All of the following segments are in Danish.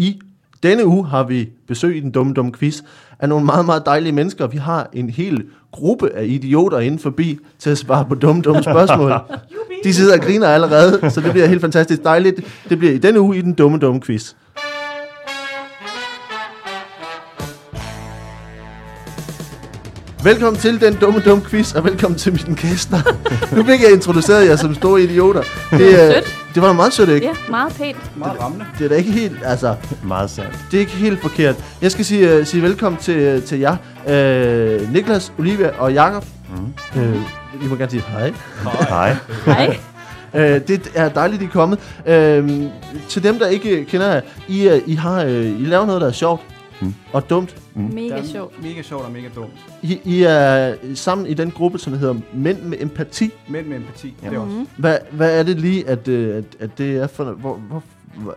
I denne uge har vi besøg i den dumme, dumme quiz af nogle meget, meget dejlige mennesker. Vi har en hel gruppe af idioter inde forbi til at svare på dumme, dumme spørgsmål. De sidder og griner allerede, så det bliver helt fantastisk dejligt. Det bliver i denne uge i den dumme, dumme quiz. Velkommen til den dumme, dumme quiz, og velkommen til mine gæster. nu fik jeg introduceret jer som store idioter. Det, er, Sødt. det var meget sødt, ikke? Ja, meget pænt. Meget rammende. Det er da ikke helt, altså, Meget sandt. det er ikke helt forkert. Jeg skal sige, uh, sige velkommen til, uh, til jer. Uh, Niklas, Olivia og Jakob. Mm. Uh, I må gerne sige hej. Hej. Hej. Uh, det er dejligt, I er kommet. Uh, til dem, der ikke kender jer, I, uh, I, har, uh, I laver noget, der er sjovt Mm. og dumt. Mega sjovt. Mega sjovt og mega dumt. I, I er sammen i den gruppe, som hedder Mænd med empati. Men med empati. Ja. Det er også. Hvad, hvad er det lige, at, øh, at, at det er for... Hvor, hvor,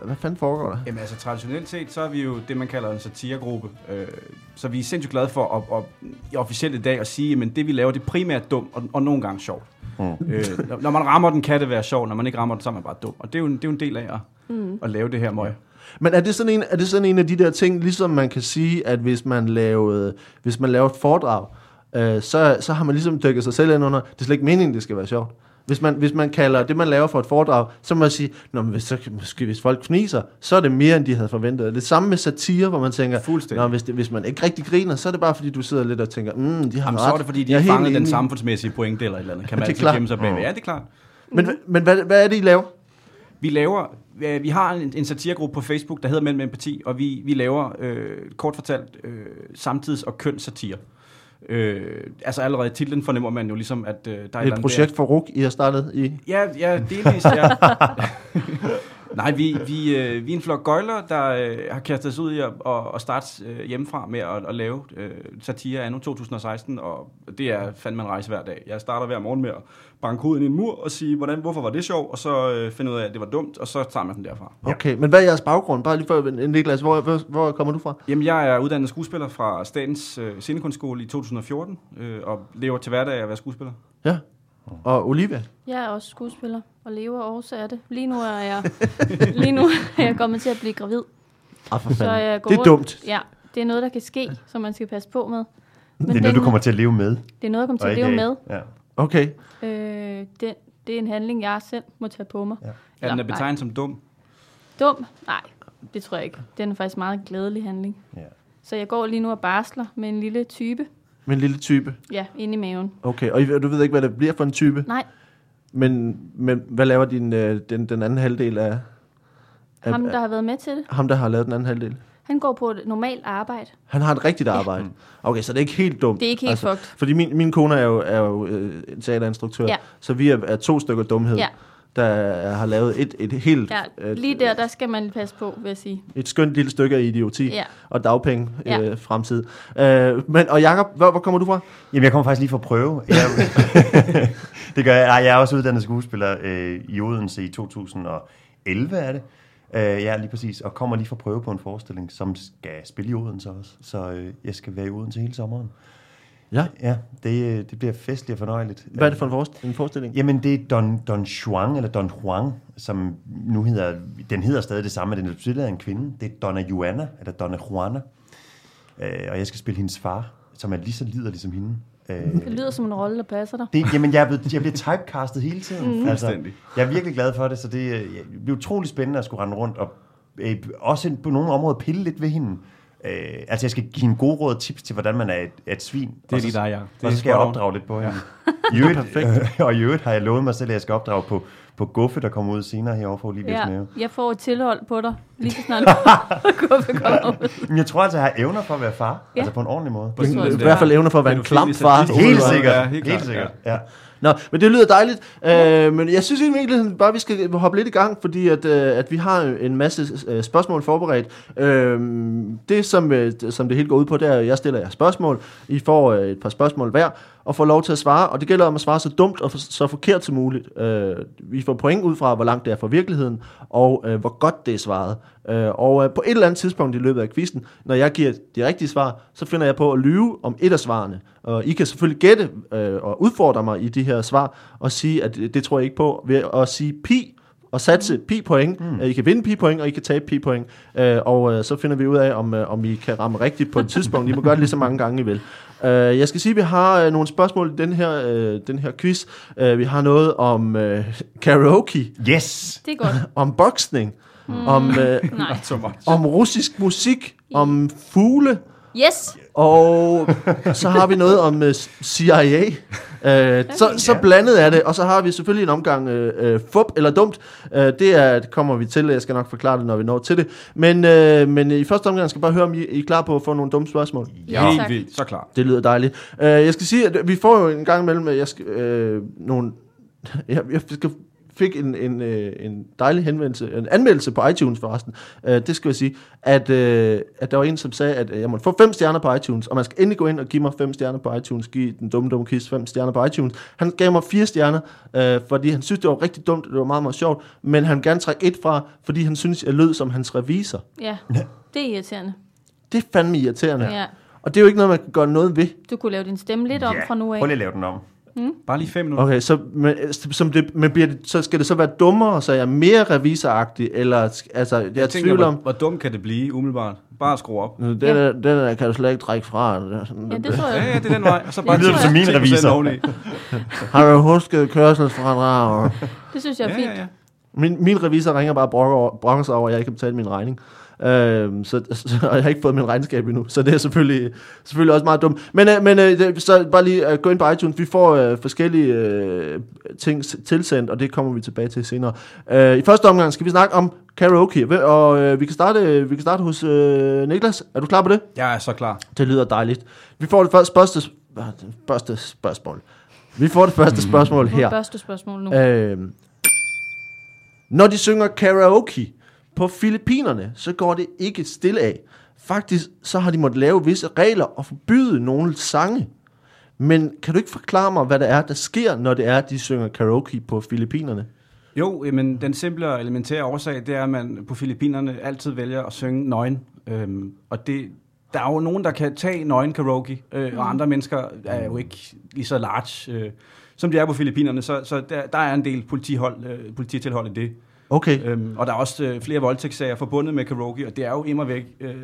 hvad, fanden foregår der? Jamen altså traditionelt set, så er vi jo det, man kalder en satiregruppe. Øh, så vi er sindssygt glade for at, at, i officielt i dag at sige, at det vi laver, det er primært dumt og, og nogle gange sjovt. Mm. Øh, når, når man rammer den, kan det være sjovt. Når man ikke rammer den, så er man bare dum. Og det er jo en, det er jo en del af at, Mm. at lave det her møg. Men er det, sådan en, er det sådan en af de der ting, ligesom man kan sige, at hvis man lavede, hvis man laver et foredrag, øh, så, så har man ligesom dykket sig selv ind under, det er slet ikke meningen, det skal være sjovt. Hvis man, hvis man kalder det, man laver for et foredrag, så må man sige, Nå, men hvis, så, måske hvis folk fniser, så er det mere, end de havde forventet. Det samme med satire, hvor man tænker. Nå, hvis, det, hvis man ikke rigtig griner, så er det bare, fordi du sidder lidt og tænker, mm, de har Jamen, ret. så er det, fordi de ikke fangede den samfundsmæssige pointe eller et eller andet. Kan man altid klart. gemme sig bagved. Mm. Ja, det er klart. Men, men hvad, hvad er det, I laver? Vi laver, vi har en, en satiregruppe på Facebook, der hedder Mænd med Empati, og vi, vi laver øh, kort fortalt øh, samtids- og kønssatire. Øh, altså allerede i titlen fornemmer man jo ligesom, at øh, der er et, Et projekt for RUK, I har startet i? Ja, ja, delvis, ja. Nej, vi, vi, øh, vi er en flok gøjler, der øh, har kastet os ud i at, at, at starte øh, hjemmefra med at, at lave øh, satire anno 2016, og det er fandme en rejse hver dag. Jeg starter hver morgen med at banke hovedet ind i en mur og sige, hvordan, hvorfor var det sjovt, og så øh, finde ud af, at det var dumt, og så tager man den derfra. Okay, men hvad er jeres baggrund? Bare lige for, Niklas, hvor, hvor, hvor kommer du fra? Jamen, jeg er uddannet skuespiller fra Statens øh, Scenekunstskole i 2014, øh, og lever til hverdag at være skuespiller. Ja. Og Olivia? Jeg er også skuespiller og lever også af det. Lige nu er jeg, lige nu er jeg kommet til at blive gravid. Ah, for Så fanden. jeg går Det er rundt- dumt. Ja, det er noget, der kan ske, som man skal passe på med. Men Det er noget, du kommer til at leve med. det er noget, jeg kommer til at leve af. med. Ja. Okay. Øh, det, det er en handling, jeg selv må tage på mig. Ja. Er den er nej. betegnet som dum? Dum? Nej, det tror jeg ikke. Den er faktisk en meget glædelig handling. Ja. Så jeg går lige nu og barsler med en lille type. Med en lille type. Ja, inde i maven. Okay, og du ved ikke, hvad det bliver for en type? Nej, Men, men hvad laver din, øh, den, den anden halvdel af... af ham, der har været med til det, ham, der har lavet den anden halvdel? han går på et normalt arbejde. Han har et rigtigt arbejde. Okay, så det er ikke helt dumt. Det er ikke helt altså, fucked. Fordi min, min kone er jo, er jo øh, teaterinstruktør, Ja. så vi er, er to stykker dumhed, Ja. Der har lavet et, et helt... Ja, et, lige der, der skal man passe på, vil jeg sige. Et skønt lille stykke af idioti Ja. og dagpenge Ja. øh, fremtid. Øh, men, og Jacob, hvor, hvor kommer du fra? Jamen, jeg kommer faktisk lige for at prøve. Jeg, det gør jeg. Ej, Jeg er også uddannet skuespiller øh, i Odense i 2011, er det. Øh, ja, lige præcis. Og kommer lige for at prøve på en forestilling, som skal spille i Odense også. Så øh, jeg skal være i Odense hele sommeren. Ja. Ja, det, det bliver festligt og fornøjeligt. Hvad er det for en, forest- en forestilling? Jamen, det er Don, Don Juan, eller Don Juan, som nu hedder, den hedder stadig det samme, men den er tidligere en kvinde. Det er Donna Juana, eller Donna Juana. Øh, og jeg skal spille hendes far, som er lige så liderlig som hende. Øh, Det lyder som en rolle, der passer dig. det, jamen, jeg er, blevet, jeg bliver typecastet hele tiden. Mm. Altså, jeg er virkelig glad for det, så det, øh, det bliver utrolig spændende at skulle rende rundt og øh, også på nogle områder pille lidt ved hende. Øh, altså, jeg skal give hende gode råd og tips til, hvordan man er et, et svin. Det er lige dig, ja. Det og så skal jeg opdrage lidt på hende. I øvrigt, og i øvrigt har jeg lovet mig selv, at jeg skal opdrage på, på Guffe, der kommer ud senere herovre for Olivias Ja, mave. jeg får et tilhold på dig, lige så snart Guffe kommer ud. Men jeg tror altså, jeg har evner for at være far. Ja. Ja. Altså på en ordentlig måde. Jeg, I hvert fald evner for at være en klam far. Helt sikkert. Ja, Ja, helt helt, sikkert. Ja. Nå, men det lyder dejligt. Øh, men jeg synes virkeligheden bare, vi skal hoppe lidt i gang, fordi at, øh, at vi har en masse øh, spørgsmål forberedt. Øh, det, som, øh, som det hele går ud på, det er, at jeg stiller jer spørgsmål. I får øh, et par spørgsmål hver, og får lov til at svare. Og det gælder om at svare så dumt og for, så forkert som muligt. Øh, vi får point ud fra, hvor langt det er fra virkeligheden, og øh, hvor godt det er svaret. Øh, og øh, på et eller andet tidspunkt i løbet af quizzen, når jeg giver de rigtige svar, så finder jeg på at lyve om et af svarene. Og I kan selvfølgelig gætte øh, og udfordre mig i de her svar, og sige, at det, tror jeg ikke på, ved at sige pi, og satse pi-point. Mm. I kan vinde pi-point, og I kan tabe pi-point. Øh, og øh, så finder vi ud af, om, øh, om I kan ramme rigtigt på et tidspunkt. I må gøre det lige så mange gange, I vil. Øh, jeg skal sige, at vi har øh, nogle spørgsmål i den her, øh, den her quiz. Øh, vi har noget om øh, karaoke, Yes! Det er godt. om boksning, mm. om, much. om russisk musik, om fugle, Yes! Og så har vi noget om uh, CIA. Uh, så, så blandet er det, og så har vi selvfølgelig en omgang uh, uh, fup eller dumt. Uh, det, er, det kommer vi til, jeg skal nok forklare det, når vi når til det. Men, uh, men i første omgang skal jeg bare høre, om I, I er klar på at få nogle dumme spørgsmål. Ja, Helt tak. vildt. Så klar. Det lyder dejligt. Uh, jeg skal sige, at vi får jo en gang imellem, at jeg skal, uh, nogle, jeg, jeg skal fik en, en, øh, en dejlig henvendelse, en anmeldelse på iTunes forresten, øh, det skal jeg sige, at, øh, at der var en, som sagde, at øh, jeg måtte få fem stjerner på iTunes, og man skal endelig gå ind og give mig fem stjerner på iTunes, give den dumme, dumme kist fem stjerner på iTunes. Han gav mig fire stjerner, øh, fordi han synes, det var rigtig dumt, det var meget, meget sjovt, men han gerne trække et fra, fordi han synes, jeg lød som hans revisor. Ja, det er irriterende. Det er fandme irriterende. Ja. Og det er jo ikke noget, man kan gøre noget ved. Du kunne lave din stemme lidt om fra nu af. prøv lige at lave den om. Bare lige fem minutter. Okay, så, men, som det, men bliver det, så skal det så være dummere, så jeg er mere revisoragtig, eller altså, jeg, jeg tænker, tvivler hvor, om, hvor dumt kan det blive, umiddelbart? Bare skru op. den, der, den der kan du slet ikke trække fra. Det er sådan- Ja, det tror Ja, jeg. ja, det er den vej. Og så bare Det lyder som min 10% revisor. Har du husket kørselsfradrag? Det synes jeg er Ja, fint. ja, ja. Min, min revisor ringer bare og brokker, over- brokker sig over, at jeg ikke kan betale min regning. Øhm, så, så, og jeg har ikke fået min regnskab endnu, så det er selvfølgelig, selvfølgelig også meget dumt. Men, øh, men øh, det, så bare lige øh, gå ind på iTunes. Vi får øh, forskellige øh, ting tilsendt, og det kommer vi tilbage til senere. Øh, I første omgang skal vi snakke om karaoke, og øh, vi, kan starte, vi kan starte hos øh, Niklas. Er du klar på det? Jeg er så klar. Det lyder dejligt. Vi får det første, første, første spørgsmål. Vi får det første spørgsmål Her. her. Første spørgsmål nu. Øh, når de synger karaoke på Filippinerne, så går det ikke stille af. Faktisk så har de måttet lave visse regler og forbyde nogle sange. Men kan du ikke forklare mig, hvad det er, der sker, når det er, at de synger karaoke på Filippinerne? Jo, men den simple og elementære årsag, det er, at man på Filippinerne altid vælger at synge nøgen. Øhm, og det, der er jo nogen, der kan tage nøgen karaoke, øh, og andre mennesker er jo ikke lige så large, øh, som de er på Filippinerne. Så, så der, der er en del politihold, øh, polititilhold i det. Okay. Øhm, og der er også øh, flere voldtægtssager forbundet med karaoke, og det er jo immer væk øh,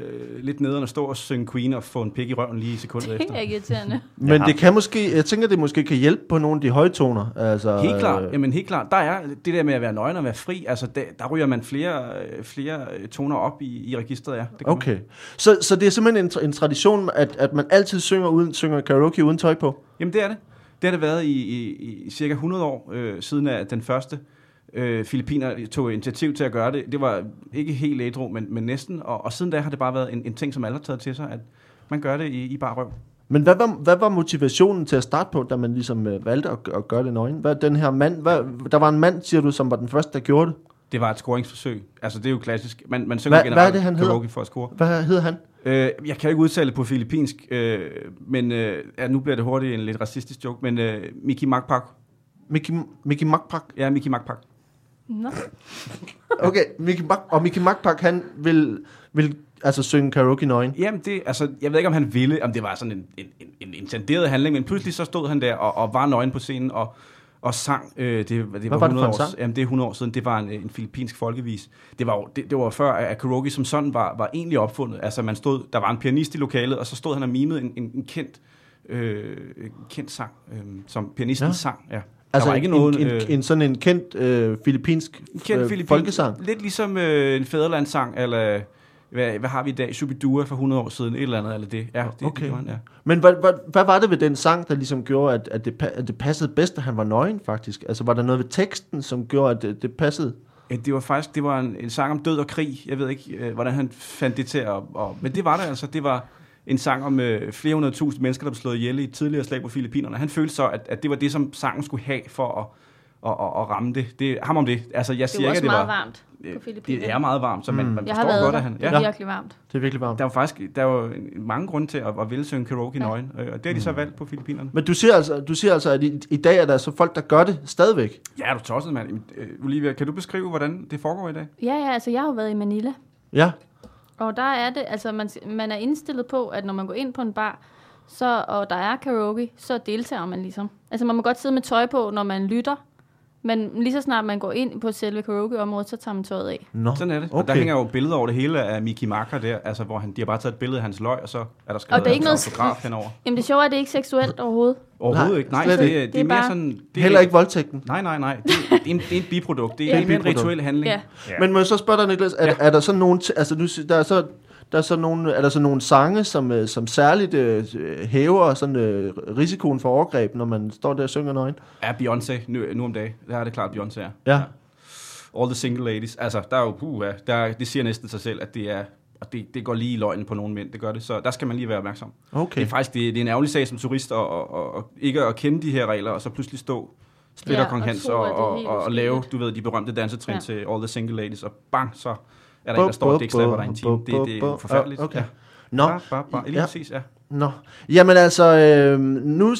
lidt nederen at stå og synge Queen og få en pik i røven lige sekundet Det efter. er irriterende. Men Ja. det kan måske, jeg tænker, det måske kan hjælpe på nogle af de højtoner. Altså, Helt klart, øh, jamen helt klart. Der er det der med at være nøgen og være fri, altså der, der ryger man flere, øh, flere øh, toner op i, i registret, ja. Det man. Okay. Så, så det er simpelthen en, tra- en tradition, at, at man altid synger, uden, synger karaoke uden tøj på? Jamen det er det. Det har det været i, i, i cirka 100 år, øh, siden at den første øh, Filippiner tog initiativ til at gøre det. Det var ikke helt ædru, men, men næsten. Og, og siden da har det bare været en, en ting, som alle har taget til sig, at man gør det i, i bare røv. Men hvad var, hvad var motivationen til at starte på, da man ligesom øh, valgte at, at gøre det nøgen? Hvad den her mand, hvad, der var en mand, siger du, som var den første, der gjorde det. Det var et scoringsforsøg. Altså det er jo klassisk. Man, man synger Hvad- generelt hvad er det, han hedder? for at score. Hvad hed han? Øh, jeg kan ikke udtale på filippinsk, øh, men øh, ja, nu bliver det hurtigt en lidt racistisk joke, men øh, Miki Makpak. Mickey, Mickey Makpak. Ja, Miki Makpak. Nå. Okay, Mickey Mak, og Mickey Makpak, han vil, vil altså synge karaoke nøgen. Jamen det, altså, jeg ved ikke, om han ville, om det var sådan en, en, en, en intenderet handling, men pludselig så stod han der og, og var nøgen på scenen og, og sang. Øh, det, det var, var det for 100 en år, sang? Jamen, det er 100 år siden. Det var en, en filippinsk folkevis. Det var, det, det var før, at karaoke som sådan var, var egentlig opfundet. Altså, man stod, der var en pianist i lokalet, og så stod han og mimede en, en, en kendt, øh, en kendt sang, øh, som pianisten ja. sang. Ja. Altså der var ikke en, nogen... en, øh, en, sådan en kendt øh, filippinsk en kendt øh, filippin- folkesang. Lidt ligesom øh, en fædrelandssang, eller hvad, hvad har vi i dag? Shubidua for 100 år siden, et eller andet, eller det. Ja, det, Okay. det han, ja. Men hvad, hvad, hvad var det ved den sang, der ligesom gjorde, at, at, det, at det passede bedst, at han var nøgen faktisk? Altså var der noget ved teksten, som gjorde, at det, det passede? Ja, det var faktisk det var en, en sang om død og krig. Jeg ved ikke, øh, hvordan han fandt det til at... Og, men det var det altså. Det var en sang om øh, flere hundrede tusind mennesker, der blev slået ihjel i et tidligere slag på Filippinerne. Han følte så, at, at det var det, som sangen skulle have for at, at, at, at ramme det. det. Ham om det. Altså, jeg Det siger er ikke, at det meget var... varmt øh, på Filippinerne. Det er meget varmt, så man, Mm. man Jeg har forstår været godt, der. at han... Det er Ja, virkelig varmt. Det er virkelig varmt. der var faktisk der var en- mange grunde til at, at ville synge karaoke i Ja. nøgen, øh, og det har de så valgt på Filippinerne. Men du siger altså, du siger altså at i, i dag er der så folk, der gør det stadigvæk. Ja, er du tosset, mand. Øh, Olivia, kan du beskrive, hvordan det foregår i dag? Ja, ja, altså jeg har jo været i Manila. Ja. Og der er det, altså man, man er indstillet på, at når man går ind på en bar, så, og der er karaoke, så deltager man ligesom. Altså man må godt sidde med tøj på, når man lytter, men lige så snart man går ind på selve karaoke-området, så tager man tøjet af. Nå, Sådan er det. Okay. Og der hænger jo billeder over det hele af Mickey Marker der, altså hvor han, de har bare taget et billede af hans løg, og så er der skrevet Og det er ikke noget autograf henover. Jamen det sjove er, at det er ikke seksuelt overhovedet. Overhovedet Nej, ikke. Nej, det, det, det, Det er er mere bare- sådan... Det er, Heller ikke voldtægten. Nej, nej, nej. Det, det, er, en, det er en biprodukt. Det er, det er en Biprodukt. rituel handling. Ja. Ja. Men må jeg så spørge dig, Niklas, er, Ja. er der så nogle, t- altså nu, der er så, der er så nogle, er der så nogle sange, som, øh, som særligt øh, hæver sådan, øh, risikoen for overgreb, når man står der og synger nøgen? Ja, Beyoncé nu, nu om dagen. Der er det klart, Beyoncé er. Ja. All the single ladies. Altså, der er jo, puh, ja, der, det siger næsten sig selv, at det er og det, det går lige i løgnen på nogle mænd, det gør det. Så der skal man lige være opmærksom. Okay. Det er faktisk det, det er en ærgerlig sag som turist, og, og, og, og ikke at kende de her regler, og så pludselig stå splitter Ja, Kong og Hans og, og, helt og, og lave, du ved, de berømte dansetrin Ja. til All the Single Ladies, og bang, så er der en, der står og dækslapper dig i en time. Det, det er jo forfærdeligt. Okay. Ja. Nå, Bare, bare, bare. Lige Ja. præcis, ja. Nå, jamen altså, øh, nu,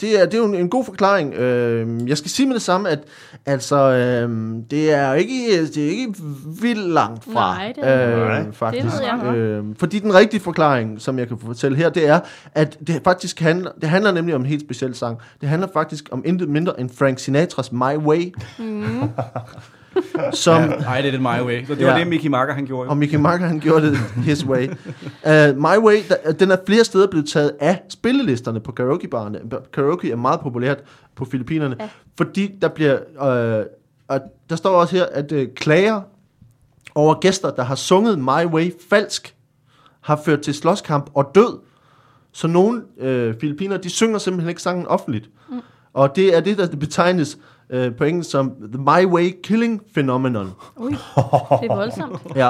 det er, det er jo en, en god forklaring. Øh, jeg skal sige med det samme, at altså, øh, det er ikke, det er ikke vildt langt fra. Nej, det er øh, faktisk. Det ved jeg øh, fordi den rigtige forklaring, som jeg kan fortælle her, det er, at det faktisk handler, det handler nemlig om en helt speciel sang. Det handler faktisk om intet mindre end Frank Sinatras My Way. Mm. som, Nej, det er det my way. Så det var Ja. det, Mickey Marker han gjorde. jo. Og Mickey Marker, han gjorde det his way. Uh, My Way, der, den er flere steder blevet taget af spillelisterne på karaokebarerne. Karaoke er meget populært på Filippinerne, ja. Fordi der bliver... Uh, og der står også her, at uh, klager over gæster, der har sunget My Way falsk, har ført til slåskamp og død. Så nogle øh, filippiner, de synger simpelthen ikke sangen offentligt. Mm. Og det er det, der betegnes øh, på engelsk som The My Way Killing Phenomenon. Ui, det er voldsomt. Ja.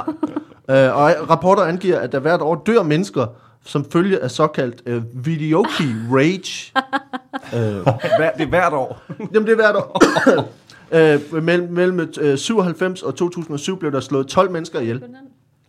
øh, og rapporter angiver, at der hvert år dør mennesker, som følge af såkaldt øh, videoke rage. øh, Hver, det er hvert år. jamen, det er hvert år. øh, mellem, mellem øh, 97 og 2007 blev der slået 12 mennesker ihjel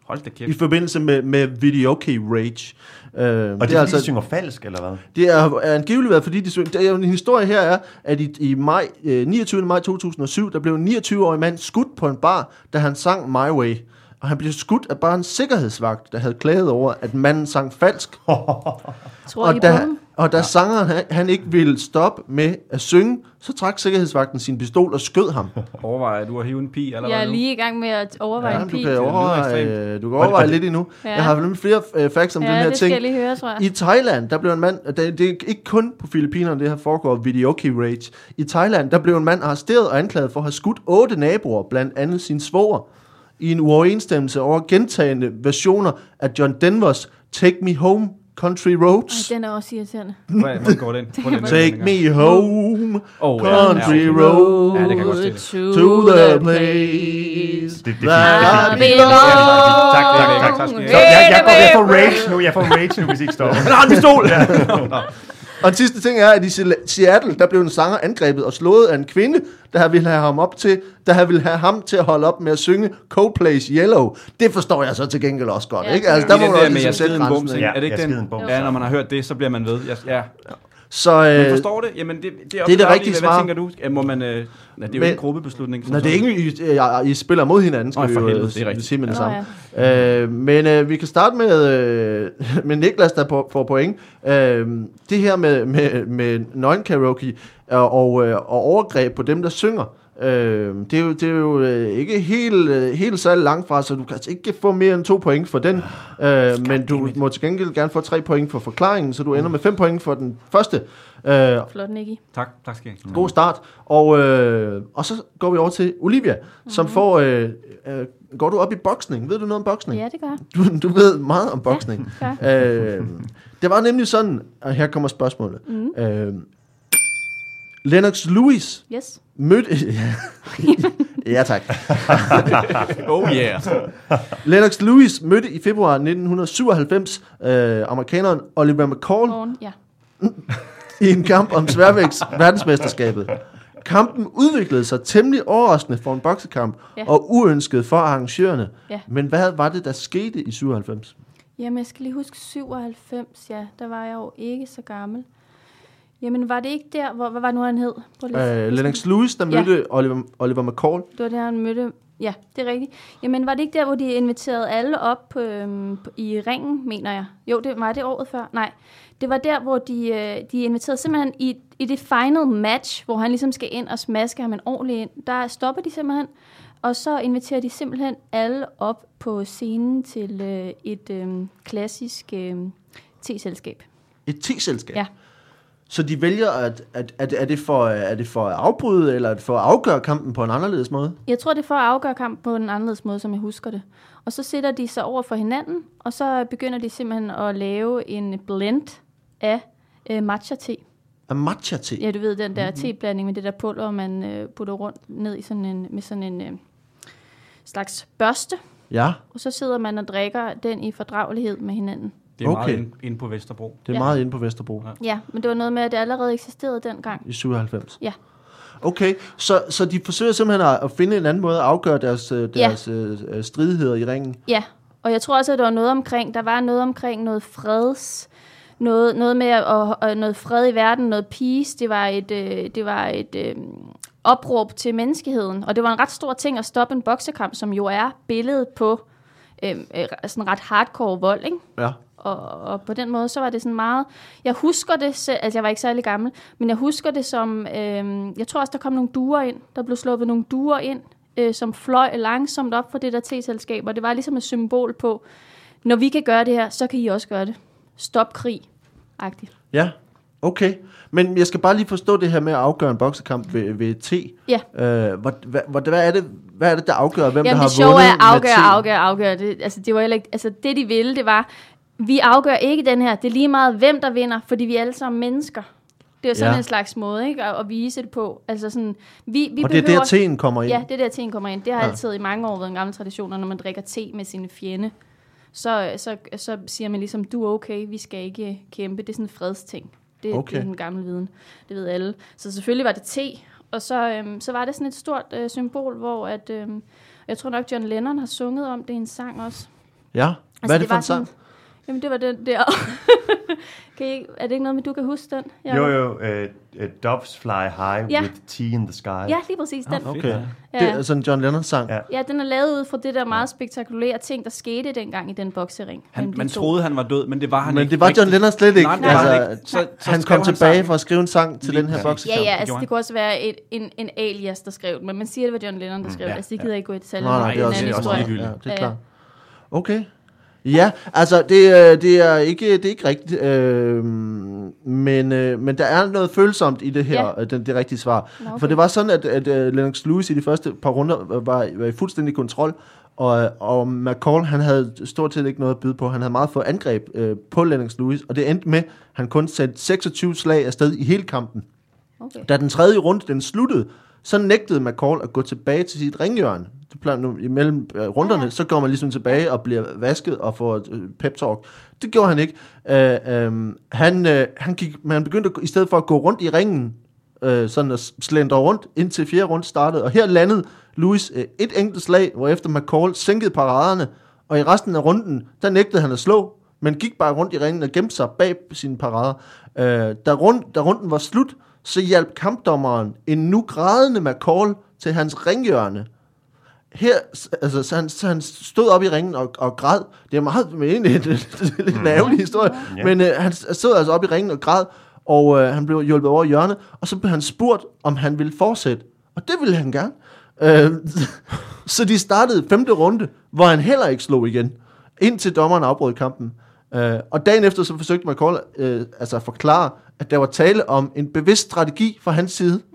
Hold da i kæft. forbindelse med, med videoke rage. Øh, Og det er, fordi, altså, de synger falsk, eller hvad? Det er, er angiveligt været, fordi de synger. Der er en historie her er, at i, i maj, øh, 29. maj 2007, der blev en 29-årig mand skudt på en bar, da han sang My Way. Og han blev skudt af bare en sikkerhedsvagt, der havde klaget over, at manden sang falsk. Tror I Og på da? Og da sangeren han, han ikke ville stoppe med at synge, så trak sikkerhedsvagten sin pistol og skød ham. Overvej, at du har hivet en pi allerede Jeg er nu. lige i gang med at overveje Ja, en du pige. kan overveje, øh, du kan overveje lidt endnu. Ja. Jeg har nemlig flere øh, facts om den Ja, her det skal ting. jeg lige høre, tror jeg. I Thailand, der blev en mand, det, det er ikke kun på Filippinerne, det her foregår videoke rage. I Thailand, der blev en mand arresteret og anklaget for at have skudt otte naboer, blandt andet sin svoger, i en uoverensstemmelse over gentagende versioner af John Denvers Take Me Home Country Roads. Ej, den er også irriterende. Hvordan går den? Take me home, Oh, ja, country ja, Ja, det kan jeg godt se. to the place Det- det- that det- I det- belong. Tak, tak, tak, tak. Så jeg, jeg, jeg får rage nu, jeg får rage nu, hvis I ikke stopper. Han har en pistol! Og den sidste ting er, at i Seattle, der blev en sanger angrebet og slået af en kvinde, der ville have ham op til, der ville have ham til at holde op med at synge Coldplay's Yellow. Det forstår jeg så til gengæld også godt, Ja. ikke? Altså, Der må man også med, ligesom sætte grænsen? Ja, Er det ikke jeg den? Ja, når man har hørt det, så bliver man ved. Jeg, ja. Så, Man øh, forstår det. Jamen, det, det er, det er det rigtige Hvad svar. tænker du? Ja, Må man, øh, nej, det er jo Men- ikke en gruppebeslutning. som Nå, det er ikke, I, I, I spiller mod hinanden, skal vi for helvede, øh, det er rigtigt. sige med det Nå, samme. Øh, men øh, vi kan starte med, øh, med Niklas, der på, får point. Øh, det her med, med, med nøgen-karaoke og, og, øh, og overgreb på dem, der synger, øh, det er jo, det er jo øh, ikke helt, øh, helt særlig langt fra, så du kan altså ikke få mere end to point for den. Øh, men du må til gengæld gerne få tre point for forklaringen, så du ender med fem point for den første. Øh, Flot, Nicky. Tak, tak skal jeg. God start. Og, øh, og så går vi over til Olivia, som får... Øh, øh, går du op i boksning? Ved du noget om boksning? Ja, det gør. Du, du ved meget om boksning. Ja. øh, det var nemlig sådan, og her kommer spørgsmålet. Mm. Øh, Lennox Lewis Yes. Mødte... ja, tak. Oh yeah. Lennox Lewis mødte i februar 1997 øh, amerikaneren Oliver McCall Morgen. Ja. i en kamp om sværvægts verdensmesterskabet. Kampen udviklede sig temmelig overraskende for en boksekamp Ja. og uønsket for arrangørerne. Ja. Men hvad var det, der skete i 97? Jamen, jeg skal lige huske 97, ja. Der var jeg jo ikke så gammel. Jamen, var det ikke der, hvor, hvad var nu, han hed? Øh, Lennox Lewis, der Ja. mødte Oliver, Oliver McCall. Det var der, han mødte... Ja, det er rigtigt. Jamen, var det ikke der, hvor de inviterede alle op øhm, i ringen, mener jeg? Jo, det var det året før. Nej, det var der, hvor de, øh, de inviterede simpelthen i, i det final match, hvor han ligesom skal ind og smaske ham en ordentlig ind. Der stopper de simpelthen, og så inviterer de simpelthen alle op på scenen til øh, et øh, klassisk øh, te-selskab. Et te-selskab. Ja. Så de vælger, at, at, at er, det for, er det for at afbryde, eller er for at afgøre kampen på en anderledes måde? Jeg tror, det er for at afgøre kampen på en anderledes måde, som jeg husker det. Og så sætter de sig over for hinanden, og så begynder de simpelthen at lave en blend af øh, matcha-te. Af matcha-te? Ja, du ved, den der teblanding med det der pulver, man øh, putter rundt ned i sådan en, med sådan en øh, slags børste. Ja, Og så sidder man og drikker den i fordragelighed med hinanden. Det er okay. Meget inde, inde på Vesterbro. det er Ja. meget inde på Vesterbro Ja. Ja, men det var noget med, at det allerede eksisterede dengang. i 97. Ja. Okay, så, så de forsøger simpelthen at, at finde en anden måde at afgøre deres, øh, Ja. deres øh, stridigheder i ringen. Ja, og jeg tror også, at der var noget omkring, der var noget omkring noget freds, noget, noget med at, at, noget fred i verden, noget peace. Det var et, øh, det var et øh, opråb til menneskeheden, og det var en ret stor ting at stoppe en boksekamp, som jo er billedet på øh, øh, sådan ret hardcore vold, ikke? Ja. Og, og på den måde, så var det sådan meget... Jeg husker det, altså jeg var ikke særlig gammel, men jeg husker det som... Øh, jeg tror også, der kom nogle duer ind. Der blev sluppet nogle duer ind, øh, som fløj langsomt op for det der T-selskab, og det var ligesom et symbol på, når vi kan gøre det her, så kan I også gøre det. Stop krig. Agtigt. Ja, okay. Men jeg skal bare lige forstå det her med at afgøre en boksekamp ved, ved T. Ja. Øh, hvad, hvad, hvad, er det, hvad er det, der afgør, hvem Jamen der har det sjove vundet er med T? afgøre, afgøre. Det, altså, det var heller ikke, altså det de ville, det var, vi afgør ikke den her. Det er lige meget, hvem der vinder, fordi vi er alle sammen mennesker. Det er sådan Ja. en slags måde, ikke? At, at vise det på. Altså sådan, vi, vi Og det er der, T'en kommer ind. Ja, det er der, teen kommer ind. Det har Ja. altid i mange år været en gammel tradition, når man drikker te med sine fjende, så, så, så siger man ligesom, du er okay, vi skal ikke kæmpe. Det er sådan en fredsting. Det, Okay. det er den gamle viden. Det ved alle. Så selvfølgelig var det te, og så, øhm, så var det sådan et stort øh, symbol, hvor at, øhm, jeg tror nok, John Lennon har sunget om det i en sang også. Ja, hvad er det for var en sang? sådan- Jamen, det var den der. kan I, er det ikke noget med, du kan huske den? Jo, jo. Uh, uh, doves fly high Ja. with tea in the sky. Ja, lige præcis den. Fedt, Okay. ja. Ja. Det er sådan en John Lennon sang. Ja. Ja, den er lavet ud fra det der meget spektakulære ting, der skete dengang i den boksering. Han, man to. troede, han var død, men det var han Men ikke. det var John. Lennon slet ikke. Nej, han altså, ikke. Så, så han skrev kom tilbage sangen. for at skrive en sang til Lige den her boksekamp. Ja, ja, altså han. det kunne også være et, en, en alias, der skrev den, men man siger, det var John Lennon, der skrev ja, det. Altså, det gider jeg ikke gå i detaljer Nej, med. nej, det er også, ligegyldigt. Ja, det er klart. Okay. Ja, altså det, er- det er ikke det er ikke rigtigt, øh, men øh, men der er noget følsomt i det her, Ja. ja. det, det rigtige svar. Nå, okay. For det var sådan at, at uh, Lennox Lewis i de første par runder var, var i fuldstændig kontrol, og, og McCall han havde stort set ikke noget at byde på. Han havde meget få angreb øh, på Lennox Lewis, og det endte med at han kun sendte 26 slag afsted i hele kampen. Okay. Da den tredje runde den sluttede, så nægtede McCall at gå tilbage til sit ringhjørne. Det plejer nu, imellem øh, runderne, Ja. så går man ligesom tilbage og bliver vasket og får øh, pep talk. Det gjorde han ikke. Øh, øh, han, øh, han, gik, men han begyndte at, i stedet for at gå rundt i ringen, øh, sådan at slendre rundt, indtil fjerde runde startede. Og her landede Lewis øh, et enkelt slag, hvorefter McCall sænkede paraderne, og i resten af runden, der nægtede han at slå, men gik bare rundt i ringen og gemte sig bag sine parader. Øh, da, rund, da runden var slut, så hjalp kampdommeren en nu grædende McCall til hans ringhjørne. Her, altså, så han, så han stod op i ringen og, og græd. Det er meget men egentlig en lidt en ærgerlig historie. Ja. Men øh, han stod altså op i ringen og græd, og øh, han blev hjulpet over hjørnet, og så blev han spurgt, om han ville fortsætte. Og det ville han gerne. Øh, så de startede femte runde, hvor han heller ikke slog igen, indtil dommeren afbrød kampen. Øh, og dagen efter så forsøgte McCall øh, altså at forklare, at der var tale om en bevidst strategi fra hans side.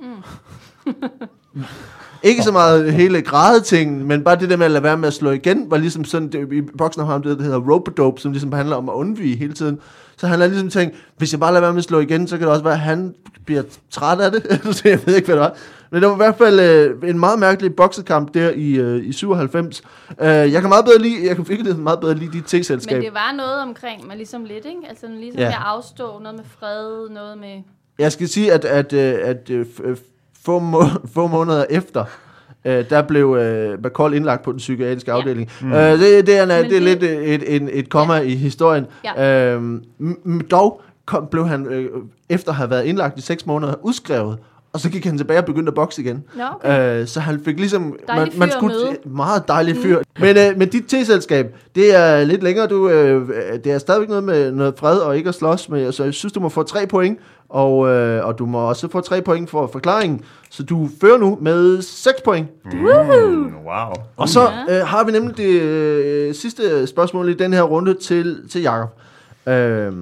Ikke så meget hele grædetingen, men bare det der med at lade være med at slå igen, var ligesom sådan, det, i boksen har ham det, der hedder rope-dope, som ligesom handler om at undvige hele tiden. Så han har ligesom tænkt, hvis jeg bare lader være med at slå igen, så kan det også være, at han bliver træt af det. så jeg ved ikke, hvad det var. Men det var i hvert fald øh, en meget mærkelig boksekamp der i, øh, i 97. Øh, jeg kan meget bedre lide, jeg kan virkelig meget bedre lide de Men t-selskab. det var noget omkring, men ligesom lidt, ikke? Altså ligesom Ja. at afstå, noget med fred, noget med... Jeg skal sige, at, at, øh, at øh, f- øh, få, må, få måneder efter, øh, der blev øh, McCall indlagt på den psykiatriske Ja. afdeling. Mm. Øh, det, det, er, det er det- lidt et, et, et, komma ja. i historien. Ja. M- dog, kom, blev han, øh, efter at have været indlagt i seks måneder, udskrevet, og så gik han tilbage og begyndte at bokse igen. Nå, okay. Øh, så han fik ligesom... Dejlig fyr at møde. Meget dejlig fyr. Mm. Men, øh, men dit T-selskab, det er lidt længere. Du, øh, det er stadigvæk noget med noget fred og ikke at slås med. Så jeg synes, du må få tre point. Og, øh, og du må også få tre point for forklaringen. Så du fører nu med 6 point. Mm, wow. Og så øh, har vi nemlig det øh, sidste spørgsmål i den her runde til, til Jakob. Øh,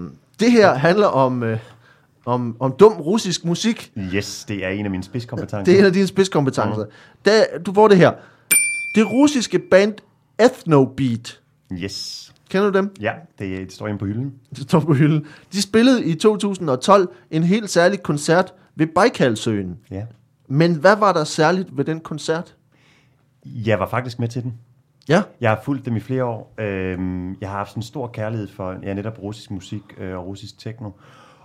det her handler om, øh, om, om dum russisk musik. Yes, det er en af mine spidskompetencer. Det er en af dine spidskompetencer. Da, du får det her. Det russiske band Ethnobeat. Yes. Kender du dem? Ja, det, det står inde på hylden. Det står på hylden. De spillede i 2012 en helt særlig koncert ved Baikalsøen. Ja. Men hvad var der særligt ved den koncert? Jeg var faktisk med til den. Ja. Jeg har fulgt dem i flere år. Øhm, jeg har haft en stor kærlighed for ja, netop russisk musik øh, og russisk techno.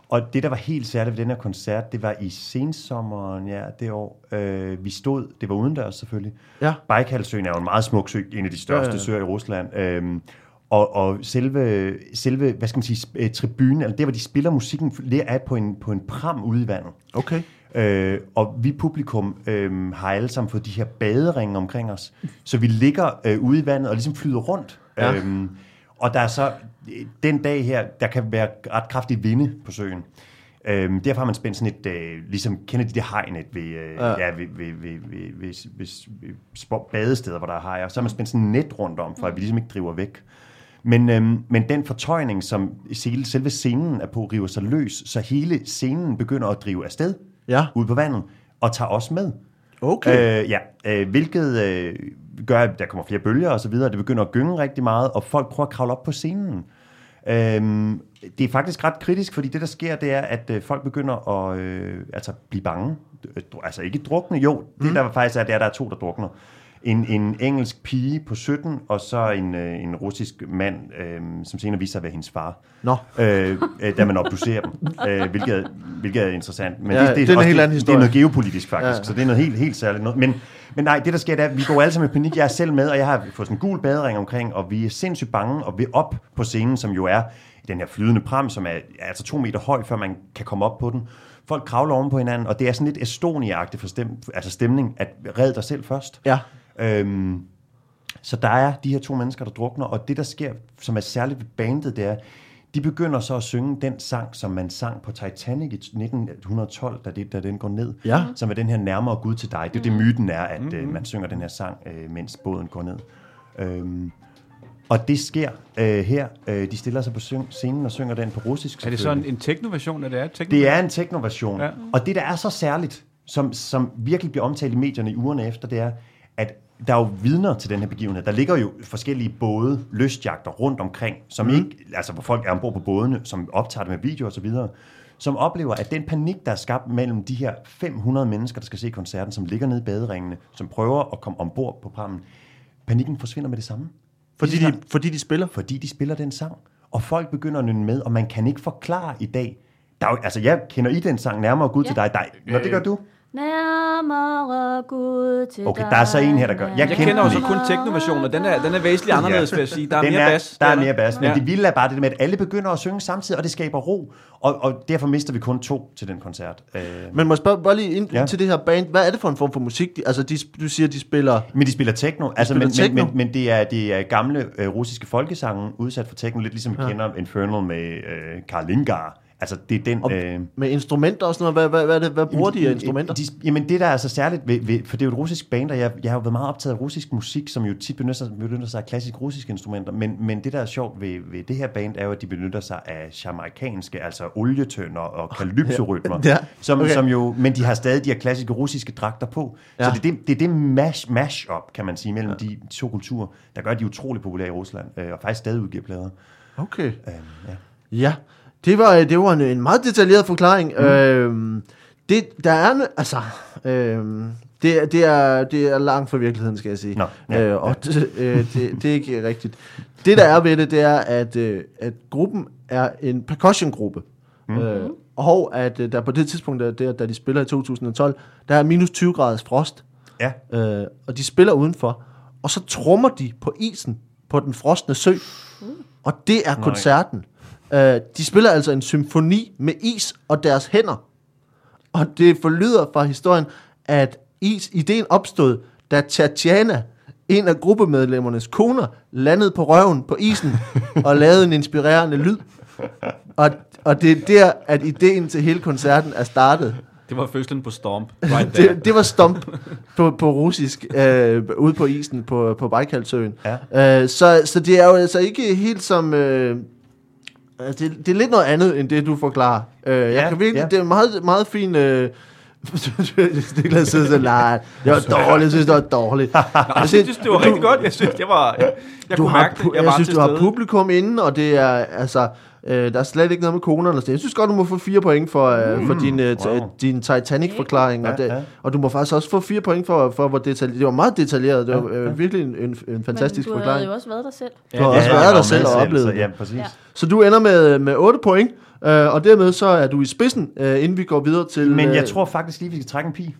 Og det, der var helt særligt ved den her koncert, det var i sensommeren ja, det år. Øh, vi stod, det var udendørs selvfølgelig. Ja. Baikalsøen er jo en meget smuk sø, en af de største Ja, ja. søer i Rusland. Øhm, og, og selve, selve, hvad skal man sige, øh, tribunen, eller der, hvor de spiller musikken, det er på en, på en pram ude i vandet. Okay. Øh, og vi publikum øh, har alle sammen fået de her baderinge omkring os. Så vi ligger øh, ude i vandet og ligesom flyder rundt. Ja. Øhm, og der er så, den dag her, der kan være ret kraftig vinde på søen. Øhm, derfor har man spændt sådan et, øh, ligesom kender de det hegnet ved, øh, Ja. ja. Ved, ved, ved, ved, ved, ved, ved badesteder, hvor der er hajer. Så har man spændt sådan et net rundt om, for at vi ligesom ikke driver væk. Men, øhm, men den fortøjning, som sel- selve scenen er på, river sig løs, så hele scenen begynder at drive afsted Ja. ud på vandet, og tager os med. Okay. Øh, ja, øh, hvilket øh, gør, at der kommer flere bølger og så videre. Det begynder at gynge rigtig meget, og folk prøver at kravle op på scenen. Øhm, det er faktisk ret kritisk, fordi det, der sker, det er, at øh, folk begynder at øh, altså, blive bange. Altså ikke drukne, jo. Det, der faktisk er, det er, at der er to, der drukner. En, en engelsk pige på 17, og så en, øh, en russisk mand, øh, som senere viser sig at være hendes far. Nå. Øh, øh, da man obducerer dem, øh, hvilket, hvilket er interessant. Men Ja, det er en helt anden Det historie. er noget geopolitisk faktisk, ja. så det er noget helt, helt særligt noget. Men, men nej, det der sker, det er, at vi går alle sammen i panik. Jeg er selv med, og jeg har fået sådan en gul badering omkring, og vi er sindssygt bange, og vi er op på scenen, som jo er den her flydende pram, som er altså to meter høj, før man kan komme op på den. Folk kravler oven på hinanden, og det er sådan lidt Estonia-agtigt for stem, altså stemning, at red dig selv først. Ja. Øhm, så der er de her to mennesker, der drukner, og det, der sker, som er særligt ved bandet, det er, de begynder så at synge den sang, som man sang på Titanic i 1912, da, det, da den går ned. Ja. Som er den her nærmere Gud til dig. Det er det, myten er, at øh, man synger den her sang, øh, mens båden går ned. Øhm, og det sker øh, her. Øh, de stiller sig på syng- scenen og synger den på russisk. Er det så selvfølgelig. en, en teknoversion af det? Er techno Det er en teknoversion. Ja. Og det, der er så særligt, som, som virkelig bliver omtalt i medierne i ugerne efter, det er, der er jo vidner til den her begivenhed. Der ligger jo forskellige både, lystjagter rundt omkring, som mm. ikke, altså hvor folk er ombord på bådene, som optager det med video og så videre, som oplever, at den panik, der er skabt mellem de her 500 mennesker, der skal se koncerten, som ligger nede i baderingene, som prøver at komme ombord på prammen, panikken forsvinder med det samme. Fordi de, fordi de spiller? fordi de spiller den sang. Og folk begynder at nynne med, og man kan ikke forklare i dag. Der er jo, altså, jeg kender i den sang nærmere Gud ja. til dig. dig. Nå, det gør du. Nærmere Gud til Okay, der er så en her, der gør- jeg Jeg kender også kun teknoversionen, og den er, den er væsentligt anderledes, vil jeg sige. Der er den mere er, bas. Der er Det mere bas. Men Ja. det vilde er bare det med, at alle begynder at synge samtidig, og det skaber ro. Og, og derfor mister vi kun to til den koncert. Øh, Men må jeg spørge bare lige ind ja. Til det her band. Hvad er det for en form for musik? De, altså, de, du siger, de spiller... Men de spiller techno, altså, spiller men, techno? Men, men, men det er det er gamle øh, russiske folkesange udsat for techno, lidt ligesom vi ja. kender Infernal med øh, Karl Lindgar. Altså det er den... Og øh, med instrumenter og sådan noget. Hvad, hvad, hvad, hvad bruger de af instrumenter? De, jamen det der er så særligt, ved, ved, for det er jo et russisk band, og jeg, jeg har jo været meget optaget af russisk musik, som jo tit benytter sig, benytter sig af klassiske russiske instrumenter, men, men det der er sjovt ved, ved det her band, er jo, at de benytter sig af jamaikanske, altså olietønder og kalypsorytmer, Ja, som, okay. som jo, men de har stadig de her klassiske russiske dragter på. Ja. Så det er det, det, er det mash, mash-up, kan man sige, mellem ja. de to kulturer, der gør, at de er utrolig populære i Rusland, øh, og faktisk stadig udgiver plader. Okay. Øh, ja. Ja, det var, det var en, en meget detaljeret forklaring. Mm. Øhm, det, der er, altså, øhm, det, det, er, det er langt fra virkeligheden, skal jeg sige. Nå, ja, øh, og det, øh, det, det er ikke rigtigt. Det, der er ved det, det er, at, øh, at gruppen er en percussion-gruppe. Mm. Øh, og at øh, der på det tidspunkt, der, der, da de spiller i 2012, der er minus 20 graders frost. ja. Øh, og de spiller udenfor. Og så trummer de på isen på den frosne sø. Og det er koncerten. Øh, de spiller altså en symfoni med is og deres hænder. Og det forlyder fra historien, at is, ideen opstod, da Tatjana, en af gruppemedlemmernes koner, landede på røven på isen og lavede en inspirerende lyd. Og, og det er der, at ideen til hele koncerten er startet. Det var fødslen på Stomp. Right there. Det, det var stomp på, på russisk øh, ude på isen på, på Bajkalsøen. Ja. Øh, så, så det er jo altså ikke helt som... Øh, altså, det, det er lidt noget andet, end det, du forklarer. Øh, jeg Ja, kan virkelig, ja. Det er meget, meget fint... Øh, Niklas sidder sådan, nej, det var dårligt, jeg synes, det var dårligt. Nej, jeg synes, det var rigtig godt. Jeg synes, det var... Jeg, jeg du kunne har, mærke det. Jeg jeg, var synes, til du har publikum inde, og det er, altså, øh, der er slet ikke noget med koner eller sådan. Jeg synes godt, du må få fire point for, øh, for din, øh, Wow. din Titanic-forklaring, Ja, og, det, ja. og du må faktisk også få fire point for, for hvor detaljeret. Det var meget detaljeret, det var øh, virkelig en, en, en fantastisk Men du forklaring. havde jo også været der selv. Du har også jeg været der selv og oplevet så, det. Ja, præcis. Ja. Så du ender med, med 8 point, øh, og dermed så er du i spidsen, øh, inden vi går videre til... Men jeg øh, tror faktisk lige, vi skal trække en pi.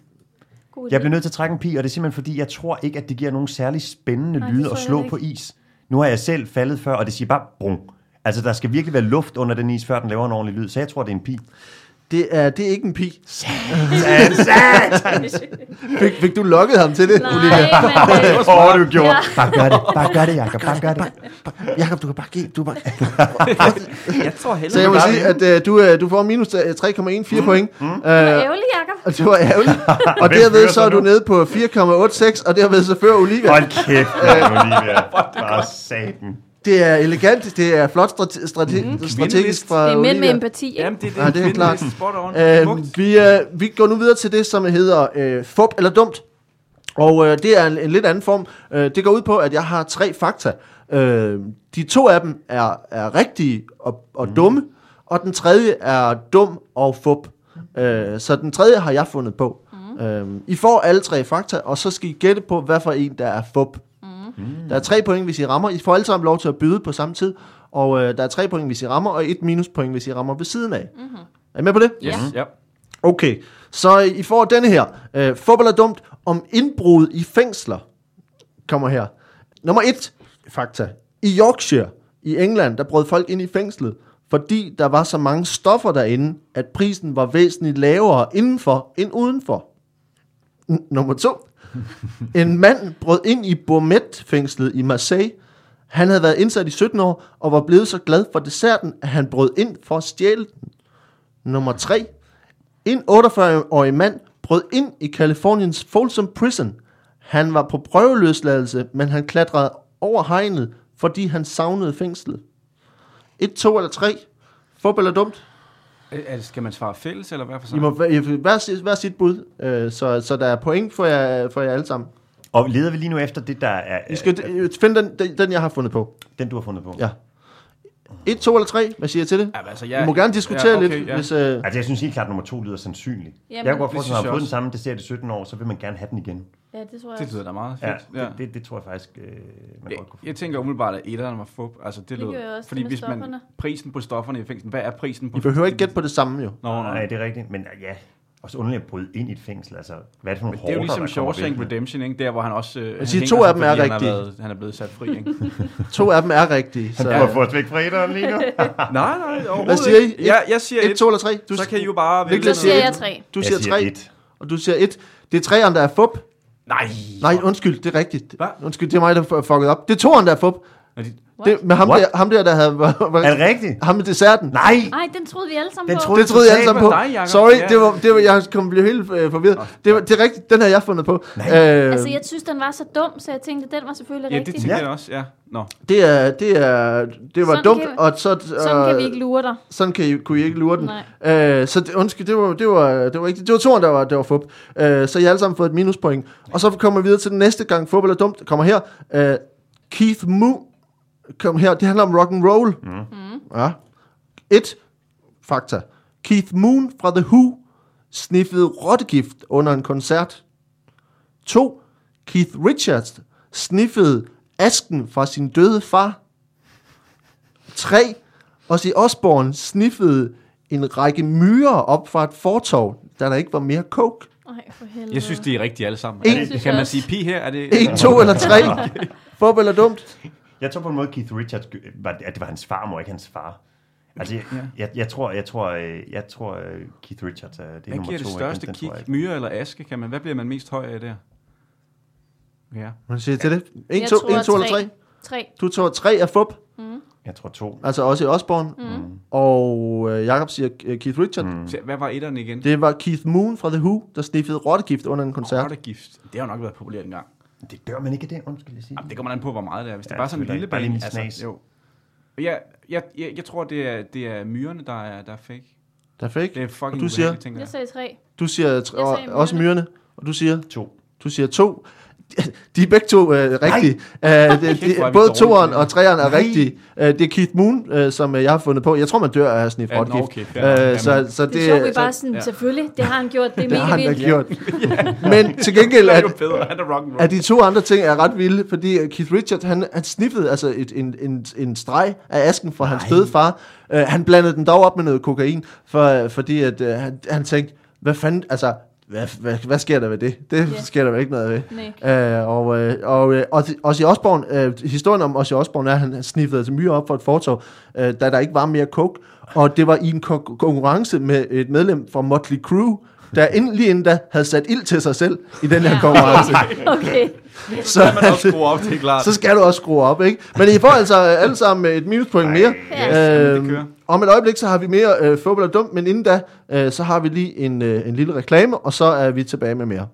God Jeg bliver nødt til at trække en pi, og det er simpelthen fordi, jeg tror ikke, at det giver nogen særlig spændende Nej, det lyde tror at slå på is. Nu har jeg selv faldet før, og det siger bare brung. Altså, der skal virkelig være luft under den is, før den laver en ordentlig lyd, så jeg tror, det er en pi. Det er, det er ikke en pi. Sat! Fik, fik du lukket ham til det, Nej, Olivia? men... Øh, Åh, oh, du gjorde. Ja. Bare gør det, bare gør det, Jacob, bare gør det. Jakob, du kan bare give... Du bare... Jeg tror heller Så jeg må sige, at øh, du, øh, du får minus øh, 3,14 point. Mm. Øh, Ærgerlig, Jacob. og det var ærgerligt. og derved så er du nede på 4,86, og derved så fører Olivia. Hold kæft, Olivia. Bare satan. Det er elegant, det er flot strate- strate- Mhm. strategisk fra Det er mænd med empati, ikke? Jamen, det, det, Ja, det er klart. Spot on. Øh, vi, øh, vi går nu videre til det, som hedder øh, fup eller dumt. Og øh, det er en, en lidt anden form. Øh, det går ud på, at jeg har tre fakta. Øh, de to af dem er, er rigtige og, og dumme, og den tredje er dum og fup. Øh, så den tredje har jeg fundet på. Øh, I får alle tre fakta, og så skal I gætte på, hvad for en, der er fup. Der er tre point, hvis I rammer. I får alle sammen lov til at byde på samme tid. Og øh, der er tre point, hvis I rammer, og et minuspoint, hvis I rammer ved siden af. Mm-hmm. Er I med på det? Yes. Ja. Okay, så I får denne her. Øh, fodbold er dumt om indbrud i fængsler. Kommer her. Nummer et, fakta. I Yorkshire i England, der brød folk ind i fængslet, fordi der var så mange stoffer derinde, at prisen var væsentligt lavere indenfor end udenfor. N- nummer to. En mand brød ind i Bourmet-fængslet i Marseille. Han havde været indsat i 17 år og var blevet så glad for desserten, at han brød ind for at stjæle den. Nummer 3. En 48-årig mand brød ind i Californiens Folsom Prison. Han var på prøveløsladelse, men han klatrede over hegnet, fordi han savnede fængslet. 1, 2 eller 3. Fodbold er dumt? Det- Skal man svare fælles, eller hvad for I sig? må hver, I får hver, sit- hver sit bud, øh, så, så der er point for jer, for jer alle sammen. Og leder vi lige nu efter det, der er I skal øh, finde den, den, den, jeg har fundet på. den, du har fundet på? Ja. 1, 2 eller 3? Hvad siger jeg til det? Ja, men altså, I jeg, må gerne diskutere ja, okay, lidt, Ja. hvis... Øh, Altså, jeg synes helt klart, at nummer to lyder sandsynligt. Jamen, jeg kan godt forestille mig, at jeg har fået den samme dessert i 17 år, så vil man gerne have den igen. Ja, det tror jeg Det lyder da meget Ja, fedt. Ja, det, det, det tror jeg faktisk, øh, man Jeg, godt kunne få. jeg tænker umiddelbart, at etteren var fup. Altså, det, Det lød, også, fordi hvis man, stofferne. prisen på stofferne i fængslen, hvad er prisen på I behøver ikke gætte på det samme, jo. Nå, Nej, nej. det er rigtigt, men ja, også underligt at bryde ind i et fængsel. Altså, hvad er det for nogle Men det er jo ligesom Shawshank? Redemption, ikke? Der, hvor han også... Øh, han siger, to af dem er fordi han rigtige. været, han er blevet sat fri, ikke? To af dem er rigtige. Han Så, prøver at få os væk fra etteren lige nu. nej, nej, overhovedet Hvad siger I? Ja, jeg siger 1, et. 2 eller 3? Du, Så kan I jo bare... Vælge Så siger jeg tre. Du Jeg siger 3, et. og du siger 1. Det er træerne, der er fup. Nej. Nej, undskyld, det er rigtigt. Hvad? Undskyld, det er mig, der har fucket op. Det er toeren, der er fup. Er de- Det, med ham What? der, ham der, der havde... Er det rigtigt? ham med desserten. Nej! Nej, den troede vi alle sammen Den på. troede- Det troede jeg alle sammen på. dig, Jacob. Sorry, Ja. det var, det var, jeg kom blive helt øh, forvirret. Det, var, det er rigtigt, den har jeg fundet på. Øh, Altså, jeg synes, den var så dum, så jeg tænkte, den var selvfølgelig Ja, det rigtig. tænker Ja. jeg også, ja. Nå. det, er, det, er, det var Sådan dumt, kan- og så... Sådan kan vi ikke lure dig. Sådan kan I, kunne I ikke lure den. Nej. Øh, så det, undskyld, det var, det var, det var ikke det var toren, der var, der var fup. Øh, så I har alle sammen fået et minuspoint. Og så kommer vi videre til den næste gang, fodbold er dumt, kommer her. Øh, Keith Moon, kom her, det handler om rock and roll. Mm. Ja. Et, fakta. Keith Moon fra The Who sniffede rottegift under en koncert. To, Keith Richards sniffede asken fra sin døde far. 3. Ozzy Osbourne sniffede en række myrer op fra et fortov, da der ikke var mere coke. Ej, for helvede. Jeg synes, de er rigtige alle sammen. En- Er det, kan man sige pi her? Er det, 1, 2 eller 3. Fup eller dumt? Jeg tror på en måde, Keith Richards, var, at det var hans farmor, ikke hans far. Altså, jeg, jeg, jeg tror, jeg tror, øh, jeg tror øh, Keith Richards er det er Hvad nummer giver to. det største Den- den kick? ikke. Myre eller aske? Kan man, hvad bliver man mest høj af der? Ja. Man siger til det. 1, Jeg 2, tror 1, 2 eller tre. 3? Tre. Du tror 3 er fup, Jeg tror to. altså også i Osborne. Mm. Og øh, Jakob siger øh, Keith Richard. Mm. Så Hvad var etteren igen? Det var Keith Moon fra The Who, der sniffede rottegift under en koncert. Rottegift. Det har jo nok været populært engang. Det gør man ikke af det, undskyld jeg sige. Jamen, det kommer an på, hvor meget det er. Hvis det Ja, er bare sådan en lille en altså, snas. jo. Jeg, jeg, jeg, jeg tror, det er, det er myrerne, der er, der er fake. Der er fake. Det er fucking Og du siger? tænker Jeg jeg. sagde tre. Du siger tr- og, sagde også myrerne, og du siger, To. du siger to. De er begge to øh, rigtige. Uh, det, hvor er de, vi både toeren og treeren er Nej. rigtige. Uh, det er Keith Moon, uh, som uh, jeg har fundet på. Jeg tror, man dør af at sniffe Ja, rottegift. okay, fair. Øh, så, så Det er sjovt, vi bare så, sådan, ja. selvfølgelig, det har han gjort, det er det har mega han vildt. gjort. Men til gengæld Det er, er er rock'n'roll. at de to andre ting er ret vilde, fordi øh, Keith Richards, han, han sniffede altså et, en, en, en streg af asken fra hans døde far. Uh, han blandede den dog op med noget kokain, for, fordi at, uh, han, han tænkte, hvad fanden, altså, hvad, hvad, hvad sker der ved det? Det yeah. sker der vel ikke noget ved. Nej. Uh, og, øh, og, øh, og Ozzy Osbourne, uh, historien om Ozzy Osbourne er, at han sniffede altså myre op for et fortov, uh, da der ikke var mere coke. Og det var i en ko- konkurrence med et medlem fra Motley Crue, der inden, lige inden da havde sat ild til sig selv i den her konkurrence. Okay. Så, kan man også skrue op, det er klart. så skal du også skrue op, ikke? Men I får altså alle sammen et minuspoint mere. Ja. Yes, Øhm, om et øjeblik, så har vi mere øh, fodbold og dumt, men inden da, øh, så har vi lige en, øh, en lille reklame, og så er vi tilbage med mere.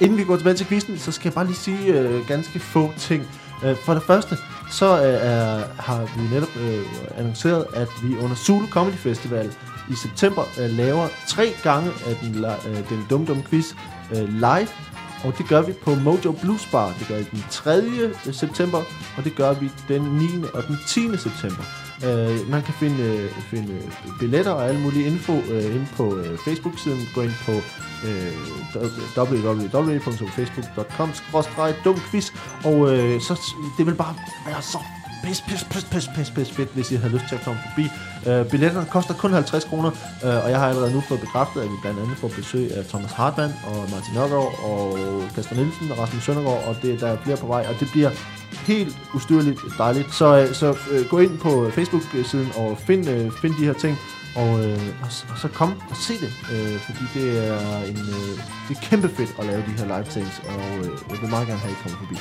Inden vi går tilbage til quizzen, så skal jeg bare lige sige øh, ganske få ting. Øh, for det første, så øh, er, har vi netop øh, annonceret, at vi under Zulu Comedy Festival i september øh, laver tre gange af den, øh, den Dum Dum Quiz øh, live. Og det gør vi på Mojo Blues Bar. Det gør vi den 3. Øh, september, og det gør vi den 9. og den 10. september. Øh, man kan finde, øh, finde billetter og alle mulige info øh, inde på øh, Facebook-siden. Gå ind på øh, www.facebook.com-dumquiz og øh, så det vil bare være så pis, pis, pis, pis, pis, pis fedt, hvis I har lyst til at komme forbi. Uh, billetterne koster kun 50 kroner, uh, og jeg har allerede nu fået bekræftet, at vi blandt andet får besøg af Thomas Hartmann og Martin Nørgaard og Kasper Nielsen og Rasmus Søndergaard, og det, der er flere på vej, og det bliver helt ustyrligt dejligt. Så, øh, så øh, gå ind på Facebook-siden og find, øh, find de her ting, og, øh, og, og så kom og se det, øh, fordi det er, en, øh, det er kæmpe fedt at lave de her live things, og øh, jeg vil meget gerne have, at I kommer forbi.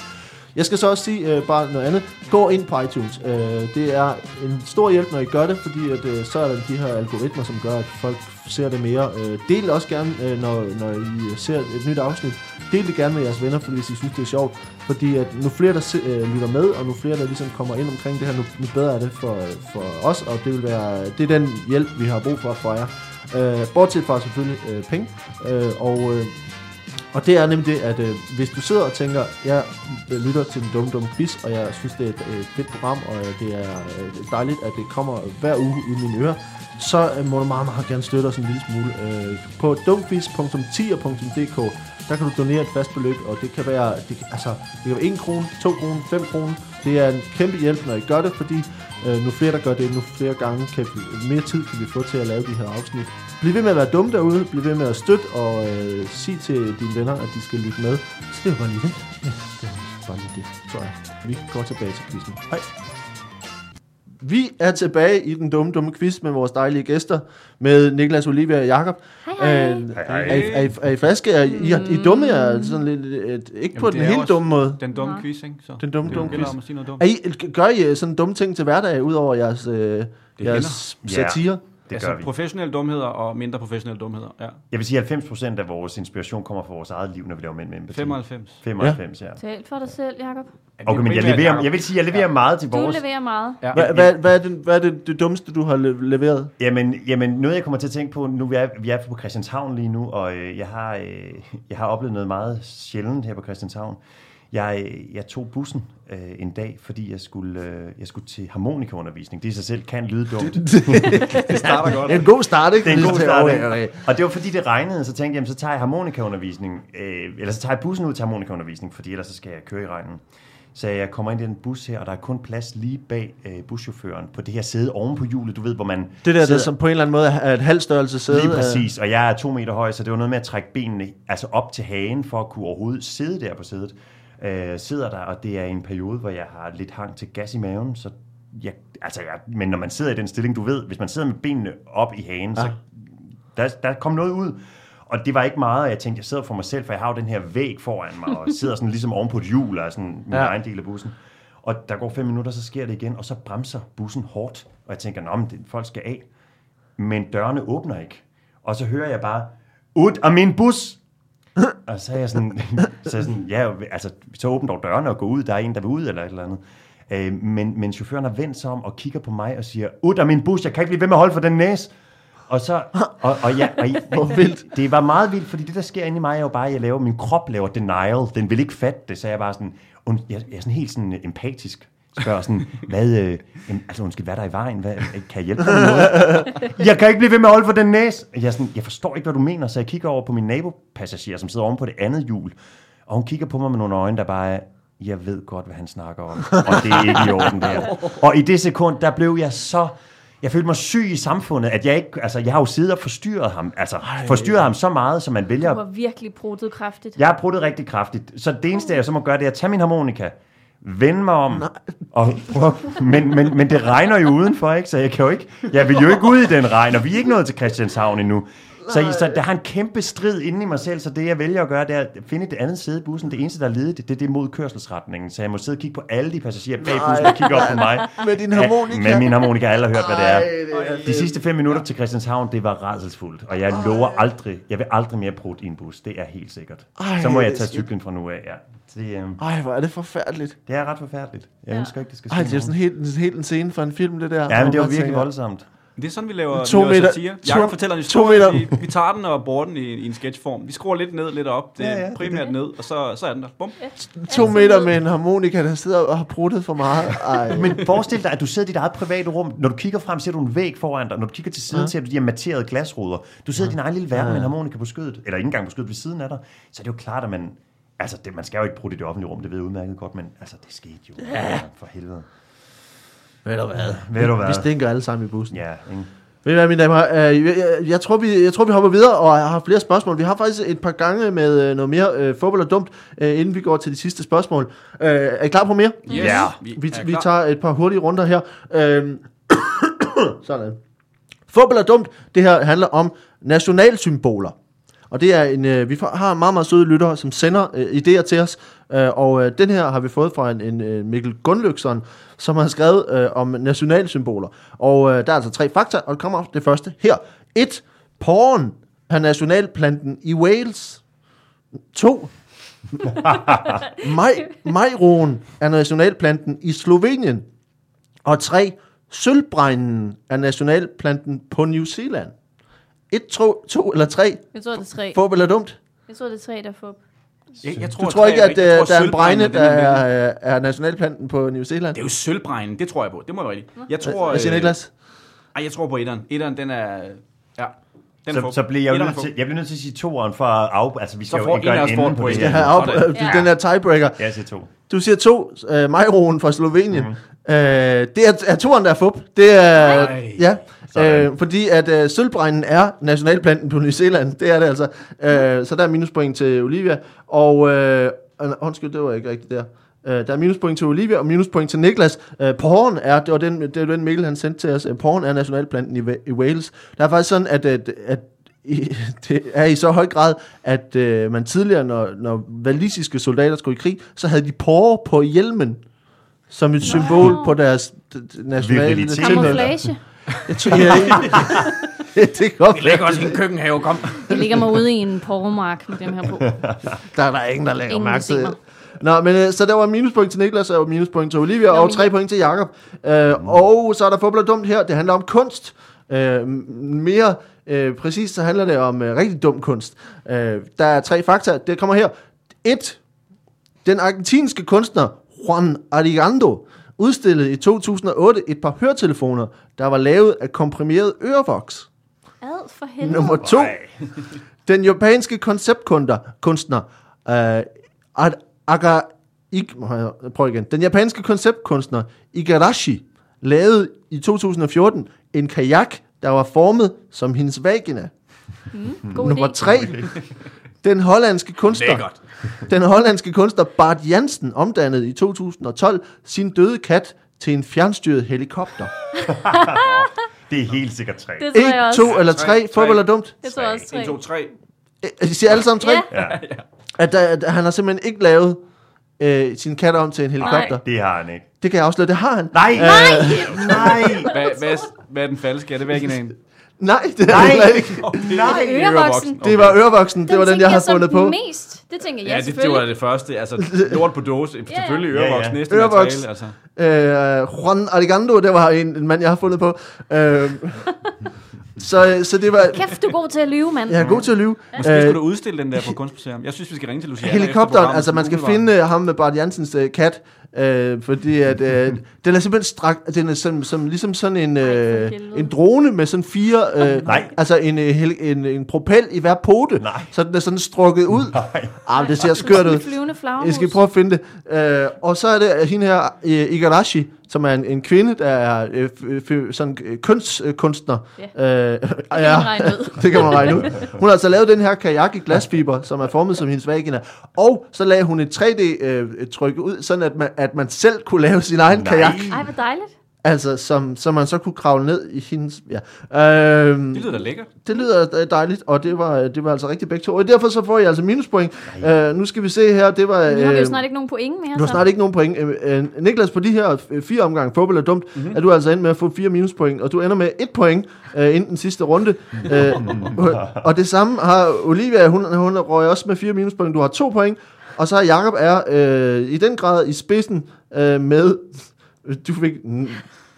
Jeg skal så også sige øh, bare noget andet. Gå ind på iTunes. Øh, det er en stor hjælp, når I gør det, fordi at, øh, så er der de her algoritmer, som gør, at folk ser det mere. Øh, del også gerne, øh, når, når I ser et nyt afsnit. Del det gerne med jeres venner, fordi hvis I synes, det er sjovt. Fordi at nu flere, der se, øh, lytter med, og nu flere, der ligesom kommer ind omkring det her, nu, nu bedre er det for, øh, for os, og det vil være, det er den hjælp, vi har brug for fra jer. Øh, bortset fra selvfølgelig øh, penge. Øh, og øh, og det er nemlig det, at øh, hvis du sidder og tænker, jeg øh, lytter til den dumme, dumme quiz, og jeg synes, det er et, øh, fedt program, og øh, det er øh, dejligt, at det kommer hver uge i mine ører, så øh, må du meget, meget gerne støtte os en lille smule. Øh, på dumquiz.tier.dk, der kan du donere et fast beløb, og det kan være, det altså, det kan være 1 krone, 2 kroner, 5 kroner. Det er en kæmpe hjælp, når I gør det, fordi øh, nu flere, der gør det, nu flere gange, kan vi, mere tid kan vi få til at lave de her afsnit. Bliv ved med at være dumme derude, bliv ved med at støtte, og øh, sig til dine venner, at de skal lytte med. Så det var bare lige det. Ja, det var bare lige det, tror jeg. Vi går tilbage til quizzen. Hej. Vi er tilbage i den dumme, dumme quiz med vores dejlige gæster, med Niklas Olivia og Jakob. Hej. Øh, Hej, hej. Er, I, er, I, er I friske? Er I, I, I dumme er sådan lidt, et, ikke på Jamen, den det er helt dumme måde. Den dumme Nå. quiz, ikke? Så Den dumme, dumme quiz. om at sige noget dumt. Er I, gør I sådan dumme ting til hverdag, udover jeres, øh, jeres satire? Det altså, gør vi. professionelle dumheder og mindre professionelle dumheder. Ja. Jeg vil sige, at 90% af vores inspiration kommer fra vores eget liv, når vi laver mænd med empati. 95. 95, ja. Tal for dig selv, Jacob. Okay, men jeg, leverer, jeg vil sige, at jeg leverer meget til Du vores... leverer meget. Ja. Hvad, hvad, hvad, er, det, hvad er det, det dummeste, du har le- leveret? Jamen, jamen, noget jeg kommer til at tænke på, nu vi er, vi er på Christianshavn lige nu, og øh, jeg, har, øh, jeg har oplevet noget meget sjældent her på Christianshavn. Jeg, jeg tog bussen øh, en dag, fordi jeg skulle, øh, jeg skulle til harmonikaundervisning. Det i sig selv kan lyde dumt. Det starter godt. Det er en god start, ikke? Det er en god Fordi- start, Okay. Og det var fordi det regnede, så tænkte jeg, jamen, så tager jeg harmonikaundervisning, øh, eller så tager jeg bussen ud til harmonikaundervisning, fordi ellers så skal jeg køre i regnen. Så jeg kommer ind i den bus her, og der er kun plads lige bag øh, buschaufføren på det her sæde oven på hjulet, du ved, hvor man Det der, der sidder- som på en eller anden måde er et halvt størrelse sæde. Lige øh, præcis, og jeg er to meter høj, så det var noget med at trække benene altså op til hagen, for at kunne overhovedet sidde der på sædet. Øh, sidder der, og det er en periode, hvor jeg har lidt hang til gas i maven, så jeg, altså, jeg, men når man sidder i den stilling, du ved, hvis man sidder med benene op i hagen, ja. så der, der kom noget ud. Og det var ikke meget, jeg tænkte, jeg sidder for mig selv, for jeg har jo den her væg foran mig, og sidder sådan ligesom oven på et hjul, og sådan min. Ja. egen del af bussen. Og der går fem minutter, så sker det igen, og så bremser bussen hårdt. Og jeg tænker, nå, men det, folk skal af. Men dørene åbner ikke. Og så hører jeg bare, ud af min bus! Og så er jeg sådan, så jeg sådan ja, altså, så åbner dog dørene og gå ud, der er en, der vil ud, eller et eller andet. Øh, men, men chaufføren har vendt sig om og kigger på mig og siger, ud af min bus, jeg kan ikke blive ved med at holde for den næse. Og så, og, og ja, og, Hvor vildt. det var meget vildt, fordi det, der sker inde i mig, er jo bare, at jeg laver, min krop laver denial. Den vil ikke fatte det, så jeg er bare sådan, und, jeg, jeg er sådan helt sådan empatisk. Spørger sådan, hvad, øh, jamen, altså undskyld, hvad er der i vejen? Hvad, kan jeg hjælpe dig med noget? Jeg kan ikke blive ved med at holde for den næse. Jeg, er sådan, jeg forstår ikke, hvad du mener, så jeg kigger over på min nabopassager, som sidder oven på det andet hjul. Og hun kigger på mig med nogle øjne, der bare er, jeg ved godt, hvad han snakker om. Og det er ikke i orden der. Og i det sekund, der blev jeg så... Jeg følte mig syg i samfundet, at jeg ikke... Altså, jeg har jo siddet og forstyrret ham. Altså, forstyrret ham så meget, som man vælger Du var virkelig brutet kraftigt. jeg har pruttet rigtig kraftigt. Så det eneste, jeg så må gøre, det er at tage min harmonika, vende mig om, og prøve, men, men, men det regner jo udenfor, ikke? Så jeg kan jo ikke, jeg vil jo ikke ud i den regn, og vi er ikke nået til Christianshavn endnu. Så, så der har en kæmpe strid inde i mig selv, så det jeg vælger at gøre, det er at finde et andet sæde i bussen. Det eneste, der er ledigt, det, det er det mod kørselsretningen. Så jeg må sidde og kigge på alle de passagerer bag bussen, der kigger op på mig. Med din Ja, harmonika. med min harmonika. Alle har hørt, hvad det er. Ej, det er De sidste fem minutter til Christianshavn, det var rædselsfuldt. Og jeg lover aldrig, jeg vil aldrig mere prutte i en bus. Det er helt sikkert. Ej, Så må jeg det er tage cyklen fra nu af, ja. Det, øh, Ej, hvor er det forfærdeligt. det er ret forfærdeligt. Jeg Ja. ønsker ikke, det skal ske. Ej, det er sådan helt, helt en scene for en film, det der. Ja, men det var virkelig tænker, voldsomt. Det er sådan, vi laver, To vi laver meter- satire. to- Jakob fortæller en to historie, meter- vi, vi tager den og bruger den i, i en sketchform. Vi skruer lidt ned, lidt op. Det er Ja, ja, ja, ja, det primært ned, og så, så er den der. Bum. To meter med en harmonika, der sidder og har bruttet for meget. Ej. Men forestil dig, at du sidder i dit eget private rum. Når du kigger frem, ser du en væg foran dig. Når du kigger til siden, Ja. ser du de her materede glasruder. Du sidder i din egen lille verden med en harmonika på skødet. Eller ikke engang på skødet ved siden af dig. Så er det jo klart, at man... Altså, det, man skal jo ikke bruge det i det offentlige rum, det ved jeg udmærket godt, men altså, det skete jo. Ja. For helvede. Ved du hvad? Ved du hvad? Vi stinker alle sammen i bussen. Ja, ikke? Ved du hvad, mine damer? Øh, jeg, jeg, jeg, tror, vi, jeg tror, vi hopper videre og har flere spørgsmål. Vi har faktisk et par gange med øh, noget mere øh, fodbold og dumt, øh, inden vi går til de sidste spørgsmål. Øh, er I klar på mere? Yes. Ja. Vi, Vi, vi tager et par hurtige runder her. Øhm, sådan. Fodbold er dumt. Det her handler om nationalsymboler. Og det er en, øh, vi har meget, meget søde lyttere, som sender øh, idéer til os. Øh, og øh, den her har vi fået fra en, en øh, Mikkel Gunløksson, som har skrevet øh, om nationalsymboler. Og øh, der er altså tre fakta, og det kommer det første her. 1. Porn er nationalplanten i Wales. 2. Maj, majroen er nationalplanten i Slovenien. Og 3. Sølvbregnen er nationalplanten på New Zealand. 1, 2, to eller 3. Jeg tror, det er tre. Fodbold er dumt. Jeg tror, det er tre, der får... Jeg, jeg Du tror ikke, at jeg øh, tror, der er en bregne, der er med. er, er nationalplanten på New Zealand? Det er jo sølvbregnen, det tror jeg på. Det må være rigtigt. Jeg tror, Hvad siger øh, Niklas? Ej, jeg tror på etteren. Etteren, den er... Ja, den er Så, så bliver jeg, er nødt fup. til, jeg bliver nødt til at sige toeren for at af... Altså, vi skal Så jo får ikke gøre en af ende et på det Jeg har op, Sådan. øh, Ja. den her tiebreaker. Ja, jeg siger to. Du siger to, uh, majroen fra Slovenien. Mm. Uh, det er, er toeren, der er fup. Det er, Nej. ja, Sådan. uh, fordi at uh, sølvbregnen er nationalplanten på New Zealand. Det er det altså. Uh, så der er minuspoint til Olivia. Og, uh, undskyld, det var ikke rigtigt der. Uh, der er minuspoint til Olivia og minuspoint til Niklas. Uh, porn er, det var den, det var den mail, han sendte til os. Uh, porn er nationalplanten i, i Wales. Der er faktisk sådan, at, at, at i, det er i så høj grad, at øh, man tidligere, når, når walisiske soldater skulle i krig, så havde de porre på hjelmen, som et symbol på deres nationale. Camouflage. Jeg tror, ja, det godt Vi være. os i en køkkenhave, kom. Jeg ligger mig ude i en porremark med dem her på. Der er der ingen, der lægger mærke til. Nå, men øh, så der var minuspoint til Niklas, og minuspoint til Olivia, Nå, og tre point til Jakob. Øh, og så er der fodbold dumt her. Det handler om kunst. Øh, mere øh, præcist, så handler det om øh, rigtig dum kunst. Øh, der er tre fakta. Det kommer her. 1. Den argentinske kunstner Juan Arigando udstillede i 2008 et par høretelefoner, der var lavet af komprimeret ørevoks. Ad for helvede. Nummer to. Den japanske konceptkunstner, kunstner, uh, Aga, Ig, prøv igen. Den japanske konceptkunstner Igarashi lavede i 2014 en kajak, der var formet som hendes vagina. God Nummer idé. tre. Den hollandske kunstner, Lækkert. den hollandske kunstner Bart Jansen omdannede i 2012 sin døde kat til en fjernstyret helikopter? Det er helt sikkert tre. Det tror jeg 1, også. 2 eller Tre, 3? tre. Fodbold er dumt. Jeg tror også 1, tre. 2, 3. Øh, De siger alle sammen 3. Ja. Ja, At, at han har simpelthen ikke lavet øh, sin kat om til en helikopter. det har han ikke. Det kan jeg afsløre, det har han. Nej! Nej! Hvad, hvad, hvad er den falske? Er det væk en? Nej, det er Nej! heller ikke. Nej! Ørevoksen. Det var ørevoksen, det var den, jeg som fundet på. mest. Det tænker jeg, Ja, det, det selvfølgelig. var det første. Altså, lort på dåse. Selvfølgelig Ja, ja. ørevoks. Næste Ørevoks. materiale, altså. Øh, Juan Arigando, det var en, en mand, jeg har fundet på. Øh, så, så det var... Kæft, du er god til at lyve, mand. Jeg er god til at lyve. Måske Øh, skulle du udstille den der på Kunstmuseum. Jeg synes, vi skal ringe til Luciana. efter Helikopteren, altså man skal finde øh, ham med Bart Jansens øh, kat, øh, fordi at, øh, den er simpelthen strak, den er som, som, ligesom sådan en, øh, en drone med sådan fire, øh, Nej. altså en, øh, hel, en, en propel i hver pote, Nej. så den er sådan strukket ud. Nej. Ah, det ser skørt ud. En. Jeg skal prøve at finde det. Øh, og så er det hende her, øh, Igarashi, som er en, en kvinde, der er øh, f- f- sådan øh, kunstkunstner. Ja. Øh, Det kan man regne ud. det kan man regne ud. Hun har altså lavet den her kajak i glasfiber, som er formet som hendes vagina. Og så lagde hun et 3D-tryk ud, sådan at man, at man selv kunne lave sin egen Nej. kajak. Ej, hvor dejligt. Altså, som, som man så kunne kravle ned i hendes... Ja. Øhm, Det lyder da lækkert. det lyder øh, dejligt, og det var, det var altså rigtig begge to. Og derfor så får I altså minuspoint. Øh, nu skal vi se her, det var... Nu har vi jo øh, snart ikke nogen point mere. du har så. snart ikke nogen point. Øh, øh, Niklas, på de her fire omgange fodbold er dumt, mm-hmm. er du altså endt med at få fire minuspoint, og du ender med et point øh, inden den sidste runde. øh, og det samme har Olivia, hun, hun røg også med fire minuspoint. Du har to point, og så har Jakob er øh, i den grad i spidsen øh, med... Du fik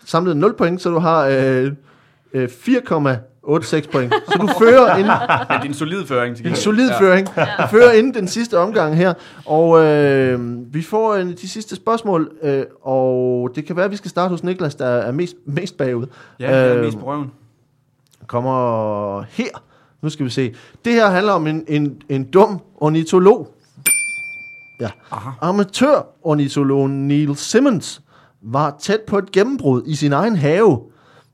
samlet 0 point, så du har øh, øh, 4,86 point. Så du fører inden, Men det er en solid føring. Til en solid Ja. føring. Ja. Fører inden den sidste omgang her. Og øh, vi får øh, de sidste spørgsmål, øh, og det kan være, at vi skal starte hos Niklas, der er mest, mest bagud. Ja, det er Øh, mest på røven. Kommer her. Nu skal vi se. Det her handler om en, en, en dum ornitolog. Ja. Aha. Amatør-ornitologen Neil Simmons var tæt på et gennembrud i sin egen have,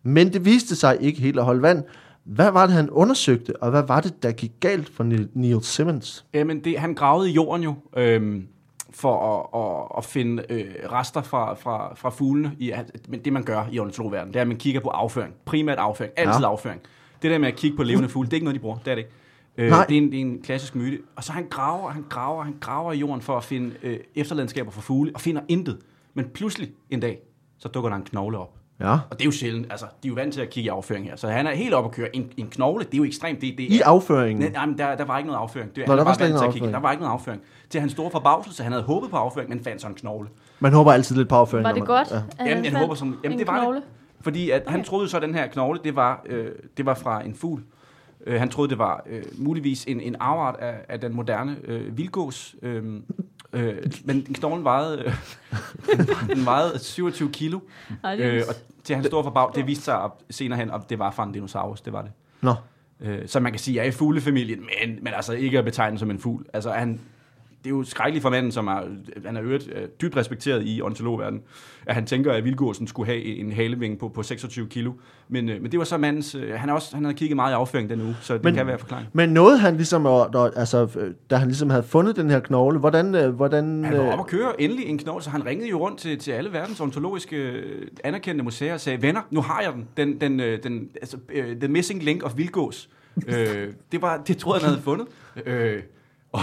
men det viste sig ikke helt at holde vand. Hvad var det, han undersøgte, og hvad var det, der gik galt for Neil- Simmons? Jamen, det, han gravede i jorden jo, øhm, for at, at, at finde øh, rester fra, fra, fra fuglene. I, men det, man gør i ornitologverdenen, det er, at man kigger på afføring. Primært afføring. Altid ja. afføring. Det der med at kigge på levende fugle, det er ikke noget, de bruger. Det er det ikke. Øh, Nej. det, er en, det er en klassisk myte. Og så han graver, han graver, han graver i jorden for at finde øh, efterladenskaber for fugle, og finder intet. Men pludselig en dag, så dukker der en knogle op. Ja. Og det er jo sjældent. Altså, de er jo vant til at kigge i afføring her. Så han er helt oppe at køre. En, en knogle, det er jo ekstremt. Det, det I er, afføringen? Nej, nej, men der, der var ikke noget afføring. Det, Nå, han der var var vant ikke til at noget kigge. afføring. Der var ikke noget afføring. Til hans store forbavselse, han havde håbet på afføring, men fandt så en knogle. Man håber altid lidt på afføring. Var det man- godt? Ja. han Jamen, jeg håber som, jamen en det var knogle? det. Fordi at han Okay. troede så, at den her knogle, det var, øh, det var fra en fugl. Øh, han troede, det var øh, muligvis en, en afart af, af den moderne øh, vildgås. Øh, øh, men knoglen vejede, øh, den vejede 27 kilo. Nej, det er Øh, og til hans store forbag, det viste sig op, senere hen, at det var fra en dinosaurus. Det var det. Nå. Øh, så man kan sige, at jeg er i fuglefamilien, men, men altså ikke at betegne som en fugl. Altså han, det er jo skrækkeligt for manden, som er, han er øvrigt øh, dybt respekteret i ornitologverdenen, at han tænker, at vildgåsen skulle have en halevinge på, på 26 kilo. Men, øh, men det var så mandens, øh, han, er også, han havde kigget meget i afføring den uge, så det Men- kan være forklaring. Men nåede han ligesom, at- altså, da han ligesom havde fundet den her knogle, hvordan... øh, hvordan Han var oppe at køre endelig en knogle, så han ringede jo rundt til, til alle verdens ornitologiske øh, anerkendte museer og sagde, venner, nu har jeg den, den, den, den altså, the missing link of vildgås. øh, det, var, det troede han havde fundet. Øh, og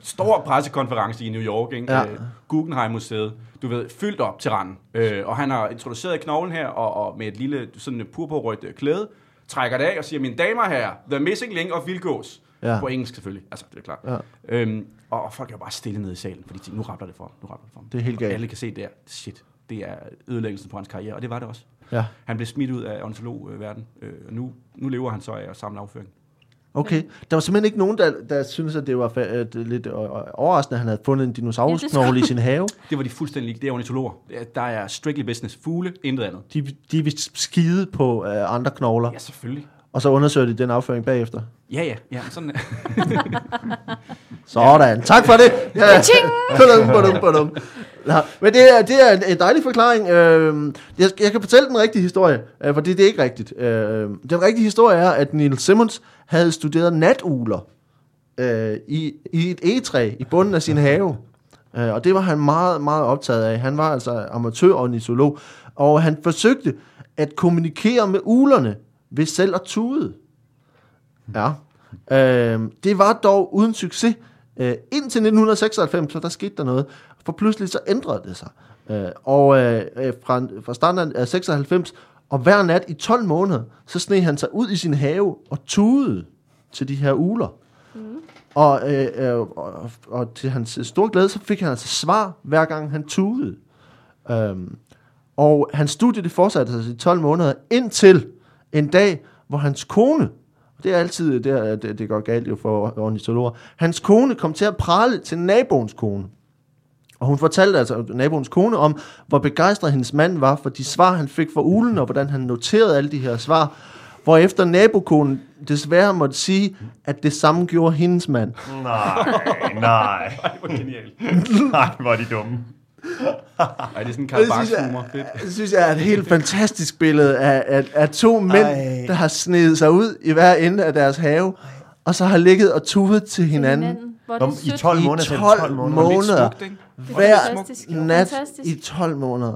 stor pressekonference i New York, ikke? Ja. Øh, Guggenheim-museet, du ved, fyldt op til randen. Øh, og han har introduceret knoglen her, og, og med et lille sådan purpurrødt øh, klæde, trækker det af og siger, mine damer herrer, the missing link of vildgås. Ja. På engelsk selvfølgelig, altså det er klart. Ja. Øhm, og og folk er jo bare stille nede i salen, fordi de tænker, nu rappler det for ham, nu rappler det for ham. Det er helt galt. alle kan se der, shit, det er ødelæggelsen på hans karriere, og det var det også. Ja, Han blev smidt ud af ornitologverden, øh, og nu, nu lever han så af at samle afføring. Okay. Der var simpelthen ikke nogen, der, der synes at det var fa- at lidt øh, overraskende, at han havde fundet en dinosaurusknogle i sin have. Det var de fuldstændig, det er ornitologer. Er- Der er strictly business, fugle, intet andet. De, de vil skide på øh, andre knogler, Ja, selvfølgelig. og så undersøger de den afføring bagefter. Ja, ja, ja, sådan er Sådan. Tak for det. Ja. Badum, badum, badum. Nå, men det er, det er en, dejlig forklaring. Øh, jeg, jeg kan fortælle den rigtige historie, øh, for det, det er ikke rigtigt. Øh, den rigtige historie er, at Neil Simmons havde studeret natugler øh, i, i et egetræ i bunden af sin have. Øh, og det var han meget, meget optaget af. Han var altså amatør-ornitolog, og han forsøgte at kommunikere med ulerne ved selv at tude. Ja. Øh, det var dog uden succes. Øh, indtil 1996, så der skete der noget. For pludselig så ændrede det sig. Øh, og øh, øh, fra, fra starten af 96, og hver nat i 12 måneder, så sneg han sig ud i sin have og tudede til de her uler. Mm. Og, øh, øh, og, og til hans store glæde, så fik han altså svar, hver gang han tudede. Øhm, og hans studie, det fortsatte altså i 12 måneder, indtil en dag, hvor hans kone, det er altid der, det, det går galt jo for ornitologer, hans kone kom til at prale til naboens kone. Og hun fortalte altså naboens kone om, hvor begejstret hendes mand var for de svar, han fik fra ulen, og hvordan han noterede alle de her svar. Hvor efter nabokonen desværre måtte sige, at det samme gjorde hendes mand. Nej, nej. Ej, hvor genialt. Nej, hvor er de dumme. Ej, det er sådan en Karl Det synes Barks jeg, humor. Fedt. det synes jeg er et helt fantastisk billede af, af, af to mænd, Ej. der har snedet sig ud i hver ende af deres have, og så har ligget og tudet til hinanden. Hvor Nå, det I sødt. 12 I måneder, er det 12 12 måneder. måneder. Smukt? Hver Fantastisk. nat Fantastisk. i 12 måneder.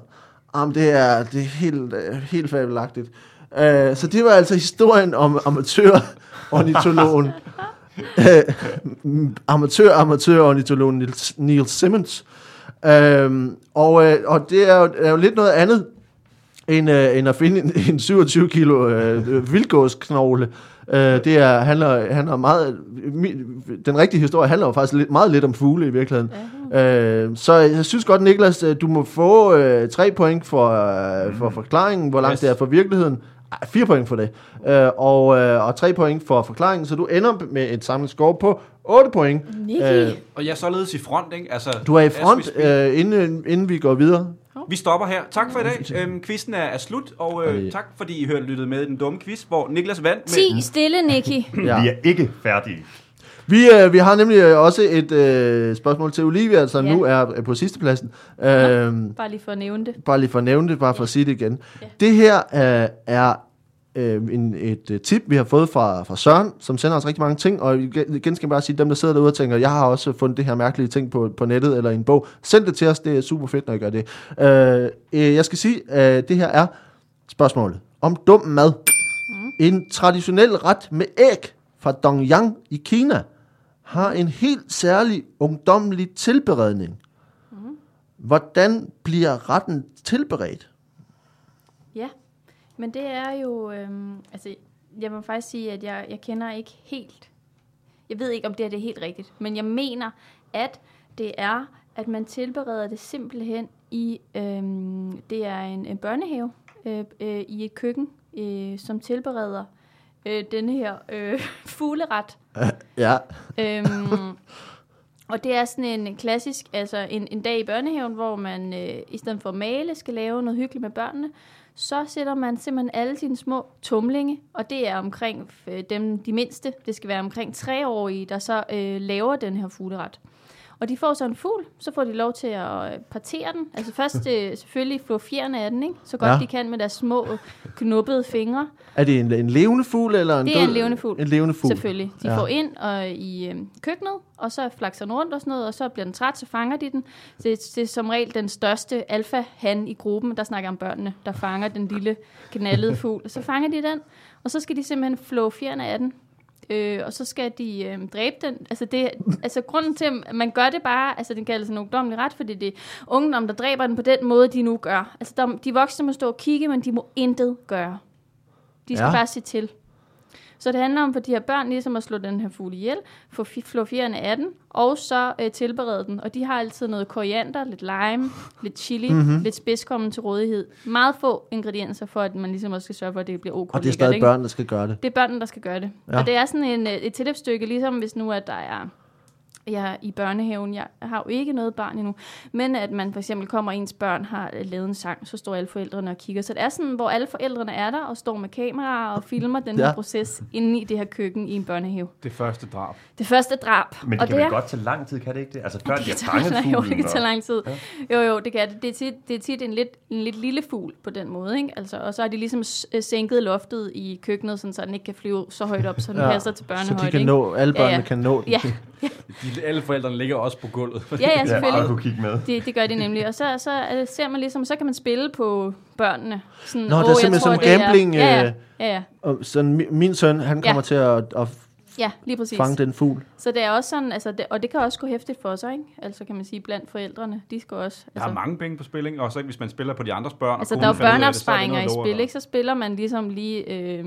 Jamen, det er, det er helt, øh, helt fabelagtigt. Uh, så det var altså historien om amatør-ornitologen. uh, Amatør-amatør-ornitologen Niels, Neil Simmons. Uh, og, uh, og det er jo, er jo lidt noget andet, end, uh, end at finde en, en 27 kilo uh, vildgåsknogle. Uh, det er, handler, handler meget, mi- den rigtige historie handler jo faktisk lidt, meget lidt om fugle i virkeligheden. Ja. Øh, så jeg synes godt, Niklas, øh, du må få øh, tre point for, øh, for forklaringen, hvor langt Yes. det er fra virkeligheden. Ej, fire point for det. Øh, og, øh, og tre point for forklaringen, så du ender med et samlet score på 8 point. Øh, Og jeg er således i front, ikke? Altså, Du er i front, øh, inden, inden vi går videre. Vi stopper her. Tak for i dag. Øhm, quizzen er, er slut, og øh, tak fordi I hørte lyttet med i den dumme quiz, hvor Niklas vandt med... 10 stille, Nicky. Ja. Vi er ikke færdige. Vi, øh, vi har nemlig øh, også et øh, spørgsmål til Olivia, som Ja. nu er øh, på sidstepladsen. Øh, Bare lige for at nævne det. bare lige for at nævne det, bare for at sige det igen. Ja. Det her øh, er øh, en, et øh, tip, vi har fået fra, fra Søren, som sender os rigtig mange ting, og igen skal jeg bare sige, dem der sidder derude og tænker, jeg har også fundet det her mærkelige ting på, på nettet eller i en bog, send det til os, det er super fedt, når I gør det. Øh, øh, jeg skal sige, øh, det her er spørgsmålet om dum mad. Mm. En traditionel ret med æg fra Dongyang i Kina har en helt særlig ungdommelig tilberedning. Mm. Hvordan bliver retten tilberedt? Men det er jo... Øhm, altså, jeg må faktisk sige, at jeg, jeg kender ikke helt... Jeg ved ikke, om det er det er helt rigtigt, men jeg mener, at det er, at man tilbereder det simpelthen i... Øhm, det er en, en børnehave øh, øh, i et køkken, øh, som tilbereder øh, denne her øh, fugleret. Ja, Øhm, og det er sådan en klassisk, altså en, en dag i børnehaven, hvor man øh, i stedet for at male, skal lave noget hyggeligt med børnene. Så sætter man simpelthen alle sine små tumlinge, og det er omkring øh, dem, de mindste, det skal være omkring treårige, der så øh, laver den her fugleret. Og de får så en fugl, så får de lov til at øh, partere den. Altså først øh, selvfølgelig flå fjerne af den, ikke? så godt Ja. de kan med deres små knuppede fingre. er det en, en levende fugl eller en Det er død? en levende fugl. En levende fugl. Selvfølgelig. De Ja. ja. får ind og, i øh, køkkenet, og så flakser den rundt og sådan noget, og så bliver den træt, så fanger de den. Det, det er som regel den største alfa-han i gruppen, der snakker om børnene, der fanger den lille knaldede fugl. Så fanger de den, og så skal de simpelthen flå fjerne af den. Øh, og så skal de øh, dræbe den. Altså, det, altså grunden til, at man gør det bare, altså den kaldes en ungdomlig ret, fordi det er ungdom, der dræber den på den måde, de nu gør. Altså der, de voksne må stå og kigge, men de må intet gøre. De skal Ja. bare se til. Så det handler om for de her børn ligesom at slå den her fugl ihjel, få flå fjerne af den, og så øh, tilberede den. Og de har altid noget koriander, lidt lime, lidt chili, Mhm. mm-hmm. lidt spidskommen til rådighed. Meget få ingredienser for, at man ligesom også skal sørge for, at det bliver ok Og det er stadig børn, der skal gøre det. Det er børnene, der skal gøre det. Ja. Ja. Og det er sådan en, øh, et tilløbsstykke, ligesom hvis nu, at der er jeg er i børnehaven. Jeg har jo ikke noget barn endnu. Men at man for eksempel kommer, og ens børn har øh, lavet en sang, så står alle forældrene og kigger. Så det er sådan, hvor alle forældrene er der og står med kameraer og filmer den Ja. her proces inde i det her køkken i en børnehave. Det første drab. Det første drab. Men det og kan det vel er, godt tage lang tid, kan det ikke det? Altså før det de har tage, fanget jo, fuglen. det kan tage lang tid. Jo, jo, det kan det. Det er tit, det er tit en, lidt, en lidt lille fugl på den måde. Ikke? Altså, og så har de ligesom øh, sænket loftet i køkkenet, sådan, så den ikke kan flyve så højt op, så den Ja, ja. passer til Så børnehøjde. de kan ikke? nå, alle Ja, børnene ja. kan nå den. Ja, De, alle forældrene ligger også på gulvet. Ja, ja, Ja, selvfølgelig. kunne kigge med. Det, det gør de nemlig. Og så, så øh, ser man ligesom, så kan man spille på børnene. Sådan, Nå, der er "Åh, jeg simpelthen tror, sådan det er-" gambling, Ja, øh, ja, ja, ja. Og sådan, mi- min søn, han kommer Ja. til at, at ja lige præcis. fange den fugl. Så det er også sådan, altså, det, og det kan også gå hæftigt for sig, ikke? Altså kan man sige, blandt forældrene, de skal også... Der Altså, er mange penge på spil, ikke? Og så hvis man spiller på de andres børn, altså og der er jo det, er det børneopsparinger i spil, og- ikke? Så spiller man ligesom lige øh,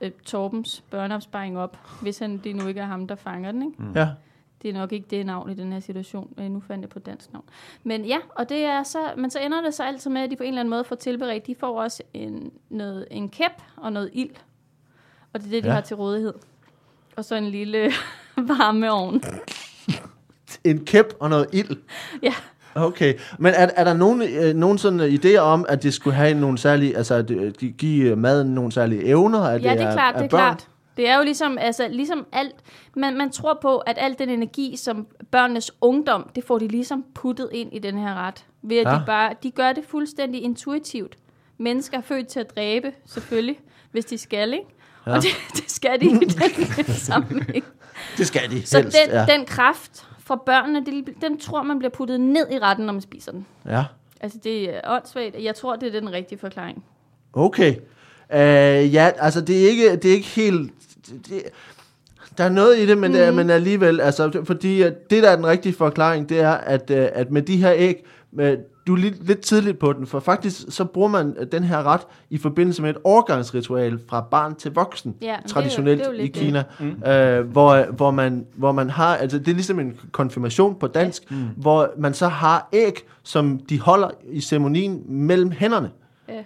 øh, Torbens børneopsparing op, hvis han, det nu ikke er ham, der fanger den, ikke? Mm. Ja. Det er nok ikke det navn i den her situation. Øh, nu fandt jeg på dansk navn. Men ja, og det er så, men så ender det så altid med, at de på en eller anden måde får tilberedt. De får også en, noget, en kæp og noget ild. Og det er det, de Ja. har til rådighed. Og så en lille varmeovn. En kæp og noget ild. Ja. Okay, men er, er der nogen, øh, nogen sådan idéer om, at det skulle have nogle særlige, altså at øh, de give maden nogle særlige evner? At Ja, det er klart, det er børn? klart. Det er jo ligesom, altså, ligesom alt, man, man tror på, at al den energi, som børnenes ungdom, det får de ligesom puttet ind i den her ret. Ved at Ja. de bare, de gør det fuldstændig intuitivt. Mennesker er født til at dræbe, selvfølgelig, hvis de skal, ikke? Ja. Ja. Og det, det skal de i den sammenhæng. Det skal de Så helst, den, ja. den kraft fra børnene, det, den tror man bliver puttet ned i retten, når man spiser den. ja. Altså, det er åndssvagt. Jeg tror, det er den rigtige forklaring. Okay. Uh, ja, altså det er ikke, det er ikke helt... Det, det, der er noget i det, men, mm. Mhm. uh, men alligevel, altså, fordi det der er den rigtige forklaring, det er, at, uh, at med de her æg, med, du er lidt, lidt tidligt på den, for faktisk så bruger man øh, den her ret i forbindelse med et overgangsritual fra barn til voksen, Ja, men det er jo- traditionelt det er jo i lidt det. Kina, mm. øh, hvor, hvor, man, hvor man har, altså det er ligesom en konfirmation på dansk, mm. hvor man så har æg, som de holder i ceremonien mellem hænderne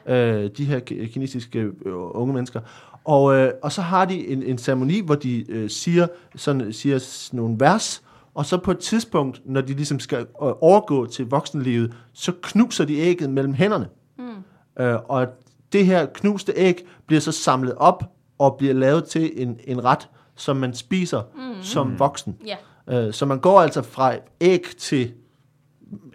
Ja. øh, de her ki- kinesiske øh, unge mennesker. Og, øh, og så har de en, en ceremoni, hvor de øh, siger, sådan, siger sådan nogle vers, og så på et tidspunkt, når de ligesom skal øh, overgå til voksenlivet, så knuser de ægget mellem hænderne. Mm. Øh, og det her knuste æg bliver så samlet op og bliver lavet til en, en ret, som man spiser mm. som voksen. Ja. Øh, så man går altså fra æg til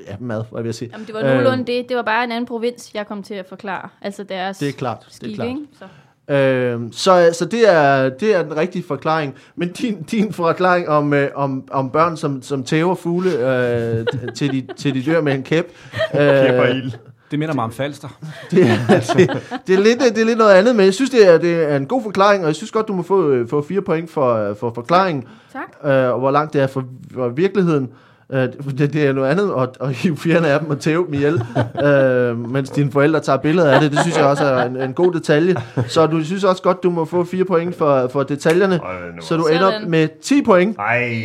ja, mad, hvad vil jeg sige. Jamen, det var nogenlunde det. Det var bare en anden provins, jeg kom til at forklare. Altså deres Det er klart, det er klart. ikke? Så. Øh, så så det, er, det er den rigtige forklaring. Men din, din forklaring om, øh, om, om børn, som, som tæver fugle øh, til, de, til de dør med en kæp, øh, Kæp og ild. Det minder mig om Falster. det, er, det, det, er lidt, det er lidt noget andet, men jeg synes, det er, det er en god forklaring, og jeg synes godt, du må få, øh, få fire point for, øh, for forklaringen, Tak. øh, og hvor langt det er for, for virkeligheden. Øh, det, det er noget andet at, at hive fjerne af dem og tæve dem ihjel, øh, mens dine forældre tager billeder af det. Det synes jeg også er en, en god detalje. Så du synes også godt, du må få fire point for, for detaljerne, Øj, så du ender op Sådan. med 10 point. Ej.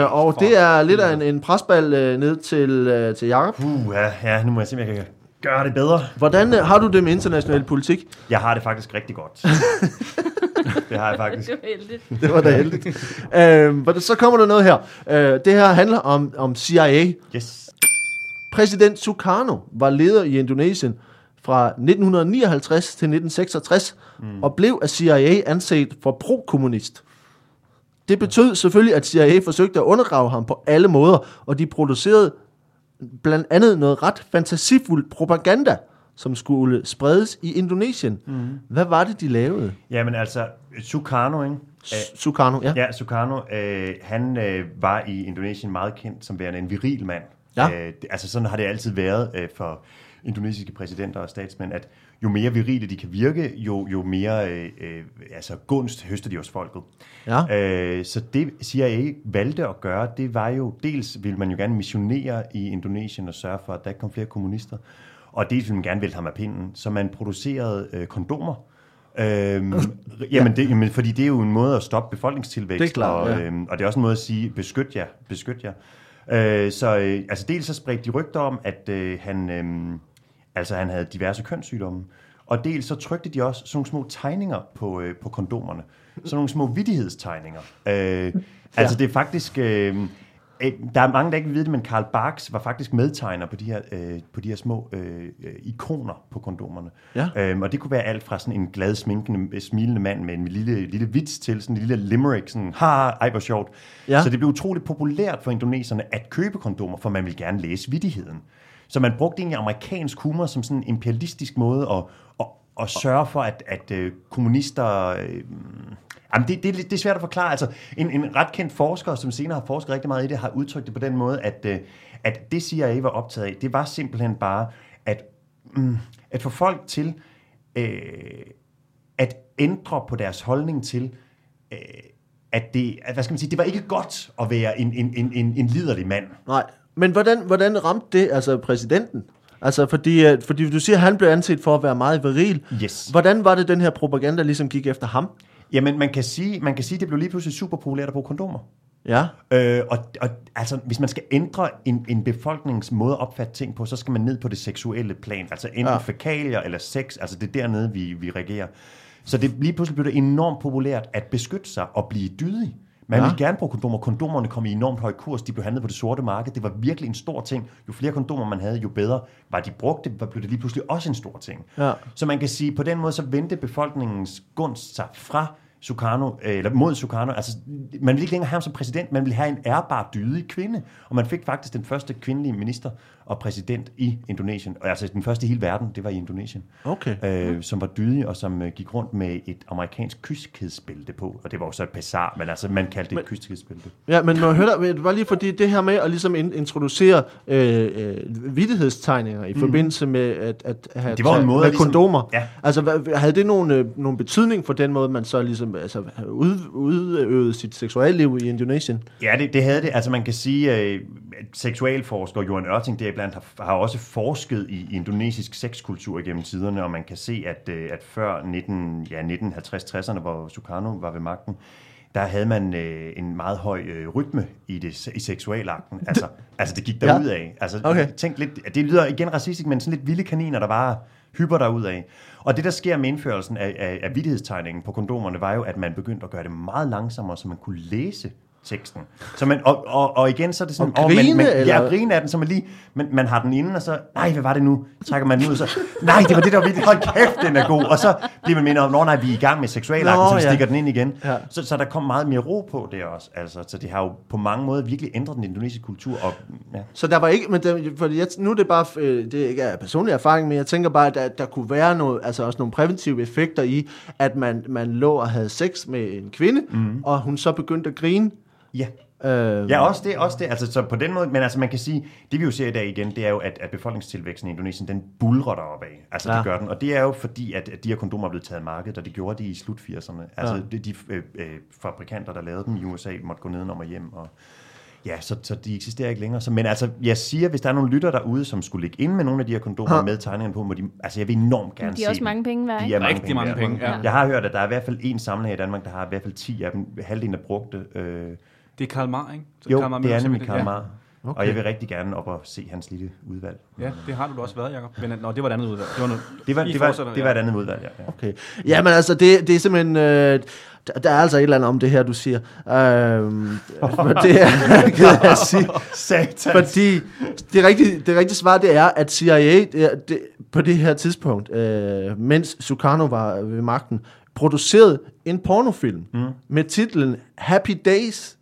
Øh, og det er lidt af en, en presbal øh, ned til, øh, til Jacob. Puh, ja, ja, nu må jeg se, om jeg kan gøre det bedre. Hvordan øh, har du det med international politik? Jeg har det faktisk rigtig godt. det har jeg faktisk. Det var heldigt. Det var da heldigt. øh, men så kommer der noget her. Øh, det her handler om, om CIA. Yes. Præsident Sukarno var leder i Indonesien fra 1959 til 1966, mm. og blev af CIA anset for pro-kommunist. Det betød selvfølgelig, at CIA forsøgte at undergrave ham på alle måder, og de producerede blandt andet noget ret fantasifuldt propaganda, som skulle spredes i Indonesien. Mm. Hvad var det, de lavede? Jamen altså, Sukarno, ikke? S- Sukarno, ja. Ja, Sukarno, øh, han øh, var i Indonesien meget kendt som værende en viril mand. Ja. Øh, det, altså sådan har det altid været øh, for indonesiske præsidenter og statsmænd, at jo mere virile de kan virke, jo, jo mere øh, øh, altså gunst høster de hos folket. Ja. Øh, så det CIA valgte at gøre, det var jo, dels ville man jo gerne missionere i Indonesien og sørge for, at der ikke kom flere kommunister, og dels ville man gerne vælte ham af pinden, så man producerede øh, kondomer. Øhm, jamen, det, jamen, fordi det er jo en måde at stoppe befolkningstilvækst, Det er klart, og, ja. øhm, og det er også en måde at sige, beskyt jer, beskyt jer. Øh, så øh, altså dels så spredte de rygter om, at øh, han, øh, altså, han havde diverse kønssygdomme, og dels så trykte de også sådan nogle små tegninger på, øh, på kondomerne. Sådan nogle små vittighedstegninger. Øh, altså det er faktisk... Øh, der er mange, der ikke ved det, men Karl Barks var faktisk medtegner på de her, øh, på de her små øh, øh, ikoner på kondomerne. Ja. Øhm, og det kunne være alt fra sådan en glad, sminkende, smilende mand med en lille, lille vits til sådan en lille limerick, sådan, ha, ej, hvor sjovt. Ja. Så det blev utroligt populært for indoneserne at købe kondomer, for man ville gerne læse vittigheden. Så man brugte egentlig amerikansk humor som sådan en imperialistisk måde at, at, at sørge for, at, at øh, kommunister... Øh, Jamen, det, det, er det er svært at forklare. Altså, en, en ret kendt forsker, som senere har forsket rigtig meget i det, har udtrykt det på den måde, at, øh, at det CIA var optaget af, det var simpelthen bare at, mm, at få folk til øh, at ændre på deres holdning til, øh, at det, at, hvad skal man sige, det var ikke godt at være en, en, en, en, en liderlig mand. Nej, men hvordan, hvordan ramte det altså præsidenten? Altså, fordi, øh, fordi du siger, at han blev anset for at være meget viril. Yes. Hvordan var det, den her propaganda ligesom gik efter ham? Jamen, man kan sige, man kan sige, det blev lige pludselig super populært at bruge kondomer. Ja, Øh, og, og altså, hvis man skal ændre en, en befolknings måde at opfatte ting på, så skal man ned på det seksuelle plan. Altså enten Ja. fækalier eller sex, altså det er dernede, vi, vi reagerer. Så det lige pludselig blev det enormt populært at beskytte sig og blive dydig. Man Ja. ville gerne bruge kondomer. Kondomerne kom i enormt høj kurs. De blev handlet på det sorte marked. Det var virkelig en stor ting. Jo flere kondomer man havde, jo bedre var de brugte, var- blev det lige pludselig også en stor ting. Ja. Så man kan sige, på den måde, så vendte befolkningens gunst sig fra Sukarno, øh, eller mod Sukarno. Altså, man ville ikke længere have ham som præsident, man ville have en ærbar, dydig kvinde. Og man fik faktisk den første kvindelige minister og præsident i Indonesien. Og altså den første i hele verden, det var i Indonesien. okay. Øh, som var dydig, og som øh, gik rundt med et amerikansk kyskhedsbælte på. Og det var jo så et bizarre, men altså man kaldte det et kyskhedsbælte. Ja, men må jeg dig, det var lige fordi det her med at ligesom in- introducere øh, øh, vittighedstegninger i forbindelse med at, at have Mm. Det var en måde med ligesom- kondomer. Ja. Altså, hvad, havde det nogen, øh, nogen betydning for den måde, man så ligesom altså, ud, udøvede sit seksualliv i Indonesien? Ja, det, det havde det. Altså man kan sige, at seksualforsker Johan Ørting deriblandt har, har også forsket i indonesisk sexkultur gennem tiderne, og man kan se, at, øh, at før 19, ja, 1950-60'erne, hvor Sukarno var ved magten, der havde man øh, en meget høj øh, rytme i, det, i seksualakten. Altså, altså det gik Ja. derud af. Altså, Okay. tænk lidt, det lyder igen racistisk, men sådan lidt vilde kaniner, der bare hyper derud af. Og det, der sker med indførelsen af, af, af på kondomerne, var jo, at man begyndte at gøre det meget langsommere, så man kunne læse teksten. Så man, og, og, og igen, så er det sådan... Og åh, man, grine, man, eller? Ja, grine af den, så man lige... Man, man har den inde, og så... Nej, hvad var det nu? Trækker man den ud, og så... Nej, det var det, der var vildt. Hold kæft, den er god. Og så bliver man mindre om, nej, vi er i gang med seksualakten, så vi ja. stikker den ind igen. Ja. Så, så der kom meget mere ro på det også. Altså, så det har jo på mange måder virkelig ændret den indonesiske kultur. Og, ja. Så der var ikke, men der, for jeg, nu er det bare, øh, det er ikke af personlig erfaring, men jeg tænker bare, at der, der kunne være noget, altså også nogle præventive effekter i, at man, man lå og havde sex med en kvinde, mm. og hun så begyndte at grine. Ja. Øh, Ja, også det, også det. Altså, så på den måde, men altså man kan sige, det vi jo ser i dag igen, det er jo, at, at befolkningstilvæksten i Indonesien, den bulrer deroppe af. Altså Ja. det gør den. Og det er jo fordi, at, at de her kondomer er blevet taget af markedet, og det gjorde de i slut 80'erne. Altså Ja. det, de øh, øh, fabrikanter, der lavede dem i USA, måtte gå nedenom og hjem. Og, ja, så, så de eksisterer ikke længere. Så, men altså, jeg siger, hvis der er nogle lytter derude, som skulle ligge inde med nogle af de her kondomer med tegningerne på, må de, altså jeg vil enormt gerne De er se også dem. mange penge værd, De ikke? er mange Rigtig mange værd. penge, ja. Jeg har hørt, at der er i hvert fald en samling i Danmark, der har i hvert fald 10 af dem. Halvdelen er brugte. Øh, Det er Karl Mar, ikke? Så jo, Karl Mar det er nemlig Karl ja. Mar. Okay. Og jeg vil rigtig gerne op og se hans lille udvalg. Ja, det har du da også været, Jacob. Men nå, det var et andet udvalg. Det var, noget, Det var, det var, det var et andet udvalg, ja. ja. Okay. Ja, men altså, det, det er simpelthen... Øh, der, der er altså et eller andet om det her, du siger. Øhm, for det er jeg ked af at sige. Satan. Fordi det rigtige, det rigtige svar, det er, at CIA det, det, på det her tidspunkt, øh, mens Sukarno var ved magten, producerede en pornofilm mm. med titlen Happy Days.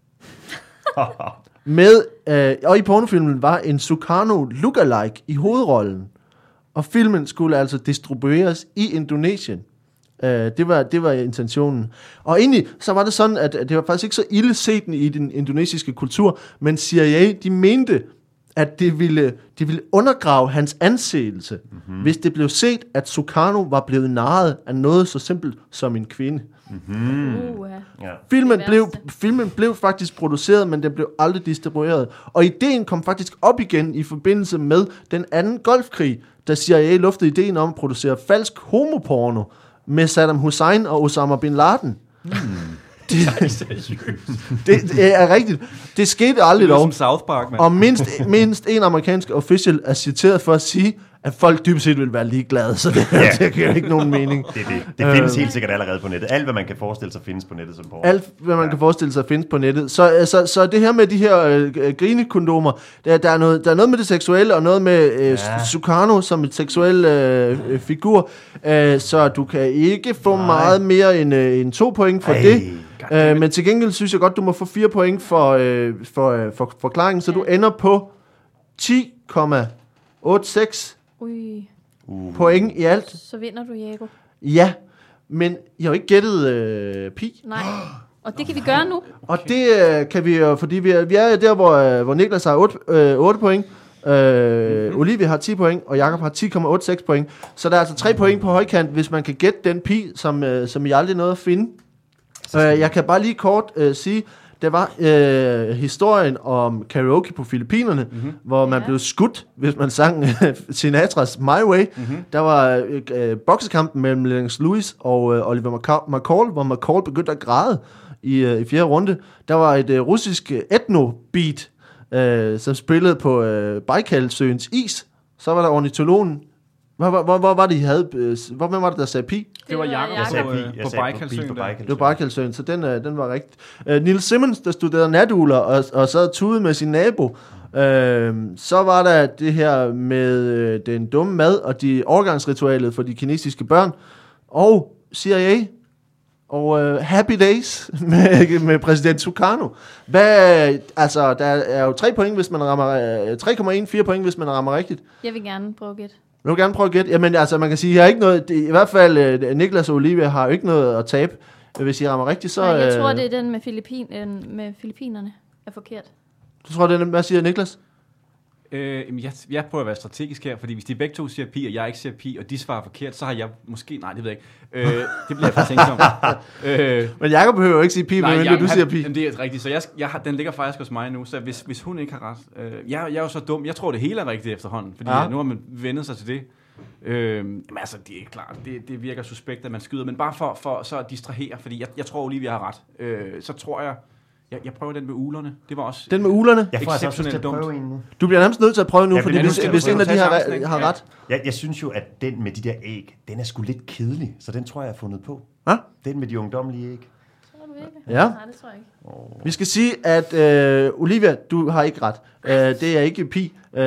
med, øh, og i pornofilmen var en Sukarno lookalike i hovedrollen. Og filmen skulle altså distribueres i Indonesien. Uh, det, var, det var intentionen. Og egentlig så var det sådan, at at det var faktisk ikke så ille set i den indonesiske kultur, men CIA, de mente, at det ville, det ville undergrave hans anseelse, mm-hmm. hvis det blev set, at Sukarno var blevet narret af noget så simpelt som en kvinde. Uh, Ja. Filmen blev, filmen blev faktisk produceret, men den blev aldrig distribueret. Og ideen kom faktisk op igen i forbindelse med den anden golfkrig, da CIA luftede ideen om at producere falsk homoporno med Saddam Hussein og Osama Bin Laden. Hmm. Det, det, det er rigtigt. Det skete aldrig Det dog. som South Park, mand. Og mindst, mindst en amerikansk official er citeret for at sige, at folk dybest set vil være ligeglade, så det, Ja. det giver ikke nogen mening. Det, det. det findes helt sikkert allerede på nettet. Alt, hvad man kan forestille sig, findes på nettet som porno. Alt, hvad man kan forestille sig, findes på nettet. Så, øh, så, så det her med de her øh, grinekondomer, der, der, er noget, der er noget med det seksuelle, og noget med øh, Ja. ja. Sukarno som et seksuel øh, øh, figur. Øh, så du kan ikke få Nej. meget mere end, øh, end to point for Ej. det. Øh, men til gengæld synes jeg godt, du må få fire point for, øh, for, øh, for forklaringen, så du ender på 10,86 Ui, point i alt. så vinder du, Jacob. Ja, Men I har jo ikke gættet øh, pi. Nej. Og det kan vi gøre nu. Og det øh, kan vi jo, fordi vi er, vi er der, hvor, øh, hvor Niklas har 8, øh, 8 point, øh, mm-hmm. Olivia har 10 point, og Jakob har 10,86 point. Så der er altså 3 point på højkant, hvis man kan gætte den pi, som, øh, som I aldrig nåede at finde. Øh, jeg kan bare lige kort øh, sige, det var øh, historien om karaoke på Filippinerne, mm-hmm. hvor man Ja. blev skudt, hvis man sang Sinatras My Way. Mm-hmm. Der var øh, øh, boksekampen mellem Lennox Lewis og øh, Oliver McCall, hvor McCall begyndte at græde i, øh, i fjerde runde. Der var et øh, russisk øh, etno-beat, øh, som spillede på øh, Baikalsøens is. Så var der ornitologen. Hvor, hvor, hvor, hvor var det, I havde? Øh, hvor, hvem var det, der sagde pi? Det var Jakob Jeg sagde på, pi. øh, Jeg på sagde Bajkalsøen på. Bajkalsøen. Det var Baikalsøen, så den, øh, den var rigtig. Øh, Nils Simmons, der studerede natuler og, og sad tude med sin nabo. Øh, så var der det her med øh, den dumme mad og de overgangsritualet for de kinesiske børn. Og CIA og øh, Happy Days med, med præsident Sukarno. Hvad, altså, der er jo 3 point, hvis man rammer, øh, 3,1, 4 point, hvis man rammer rigtigt. Jeg vil gerne prøve at. Jeg vil gerne prøve at gætte. Jamen, altså, man kan sige, jeg har ikke noget, det, i hvert fald øh, Niklas og Olivia har ikke noget at tabe. Hvis I rammer rigtigt, så... Nej, jeg øh, tror, det er den med, Filippin, øh, med Filippinerne er forkert. Du tror, det er, hvad siger Niklas? Øh, jeg, jeg prøver at være strategisk her, fordi hvis de begge to siger pi, og jeg ikke siger pi, og de svarer forkert, så har jeg måske... Nej, det ved jeg ikke. Øh, det bliver jeg for tænkt om. øh, Men Jacob behøver jo ikke sige pi, men jeg, du siger pi. Jamen, det er rigtigt, så jeg, jeg har, den ligger faktisk hos mig nu, så hvis, hvis hun ikke har ret... Øh, jeg, jeg er jo så dum, jeg tror det hele er rigtigt efterhånden, fordi Ja. ja. nu har man vendet sig til det. Øh, men altså, det er klart, det, det virker suspekt, at man skyder, men bare for, for så at distrahere, fordi jeg, jeg tror, Olivia har ret. Øh, så tror jeg, jeg, jeg prøver den med ulerne. Det var også... Den med ulerne. Jeg får altså også lyst til at Exceptionelt prøve en nu. Du bliver nærmest nødt til at prøve nu, Ja, fordi hvis, hvis en af de har, chancen, ikke? har Ja. ret. Jeg, jeg synes jo, at den med de der æg, den er sgu lidt kedelig, så den tror jeg, jeg har fundet på. Hva? Den med de ungdommelige æg. Tror du ikke? Ja. Nej, det tror jeg ikke. Vi skal sige, at øh, Olivia, du har ikke ret. Øh, det er ikke pi. Øh,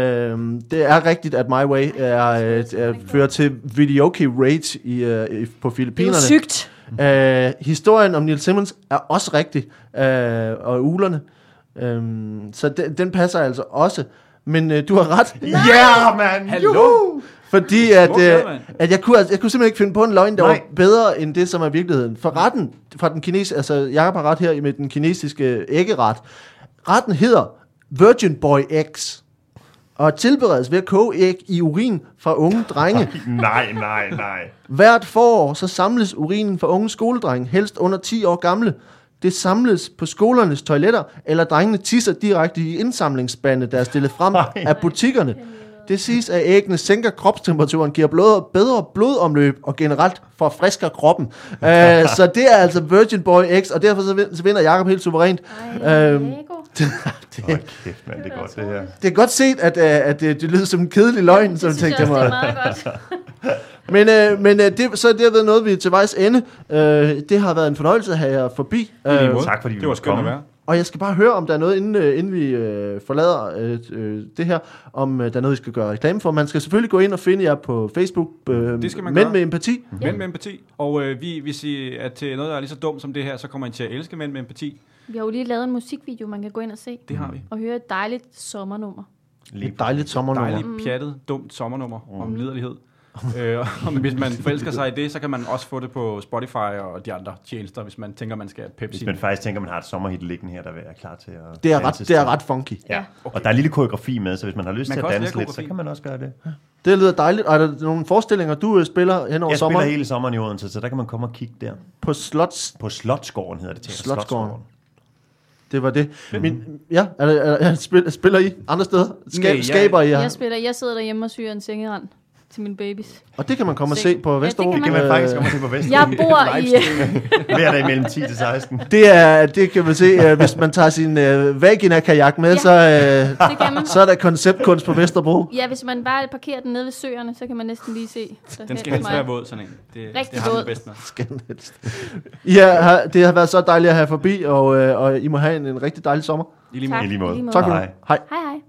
det er rigtigt, at My Way er, øh, er, fører til videoke rage i, øh, i, på Det er jo Filippinerne. sygt. Øh, historien om Neil Simmons er også rigtig, øh, og ulerne. Øh, så den, den passer altså også. Men øh, du har ret. Ja, yeah, mand! Hallo? Fordi at, øh, at jeg, kunne, altså, jeg kunne simpelthen ikke finde på en løgn, der Nej. var bedre end det, som er virkeligheden. For retten fra den kinesiske, altså Jacob har ret her med den kinesiske æggeret. Retten hedder Virgin Boy Eggs og tilberedes ved at koge æg i urin fra unge drenge. Nej, nej, nej. Hvert forår så samles urinen fra unge skoledrenge, helst under 10 år gamle. Det samles på skolernes toiletter, eller drengene tisser direkte i indsamlingsspande, der er stillet frem Nej. af butikkerne. Det siges, at æggene sænker kropstemperaturen, giver blod, bedre blodomløb og generelt forfrisker kroppen. uh, så det er altså Virgin Boy X, og derfor så vin- så vinder Jacob helt suverænt. Ej, Øhm, Lego. Hold kæft, mand, det er godt, det her. Det er godt set, at, uh, at det, det lyder som en kedelig løgn, som det synes tænkte jeg også, det mig. er meget godt. Men, øh, men øh, det, så er det været noget, vi er til vejs ende. Øh, det har været en fornøjelse at have jer forbi. Øh. Tak, fordi vi Det var skønt at komme. være. Og jeg skal bare høre, om der er noget, inden, øh, inden vi øh, forlader øh, øh, det her, om øh, der er noget, vi skal gøre reklame for. Man skal selvfølgelig gå ind og finde jer på Facebook. Øh, Det skal man Mænd gøre. med empati. Mænd med empati. Og øh, vi, hvis I er til noget, der er lige så dumt som det her, så kommer I til at elske mænd med empati. Vi har jo lige lavet en musikvideo, man kan gå ind og se. Det har vi. Og høre et dejligt sommernummer. Lige Et dejligt sommernummer. Dejligt, pjattet, dumt sommernummer mm. om liderlighed. øh, og hvis man forelsker sig i det, så kan man også få det på Spotify og de andre tjenester, hvis man tænker, man skal have Pepsi. Hvis man faktisk tænker, man har et sommerhit liggende her, der er klar til at Det er, ret, det er ret funky. Ja, Okay. og der er lille koreografi med, så hvis man har lyst Man til at danse lidt, så kan man også gøre det. Det lyder dejligt. Er der nogle forestillinger, du øh, spiller hen over Jeg spiller sommeren? hele sommeren i Odense, så der kan man komme og kigge der. På Slots. På Slotsgården hedder det til. Slotsgården. Det var det. Min, ja, er, er, er, spiller, spiller I andre steder? Skab, Nej, jeg- skaber I? Ja. Ja. Jeg spiller, jeg sidder derhjemme og syr en sengerand til mine babies. Og det kan man komme og Se. se på Ja, det Vesterbro. kan Det kan man faktisk komme til på Vest. Jeg bor i... Hver dag mellem 10 til 16. Det er, det kan man se, uh, hvis man tager sin uh, vagina-kajak med, Ja. så, uh, man. så er der konceptkunst på Vesterbro. Ja, hvis man bare parkerer den nede ved søerne, så kan man næsten lige se. Den skal helst være våd, sådan en. Det, Rigtig det har våd. bedst med. Skandalsk. Ja, det har været så dejligt at have forbi, og, uh, og I må have en, en rigtig dejlig sommer. I lige Tak. måde. Måde. I lige måde. Tak. Hej. Hej hej.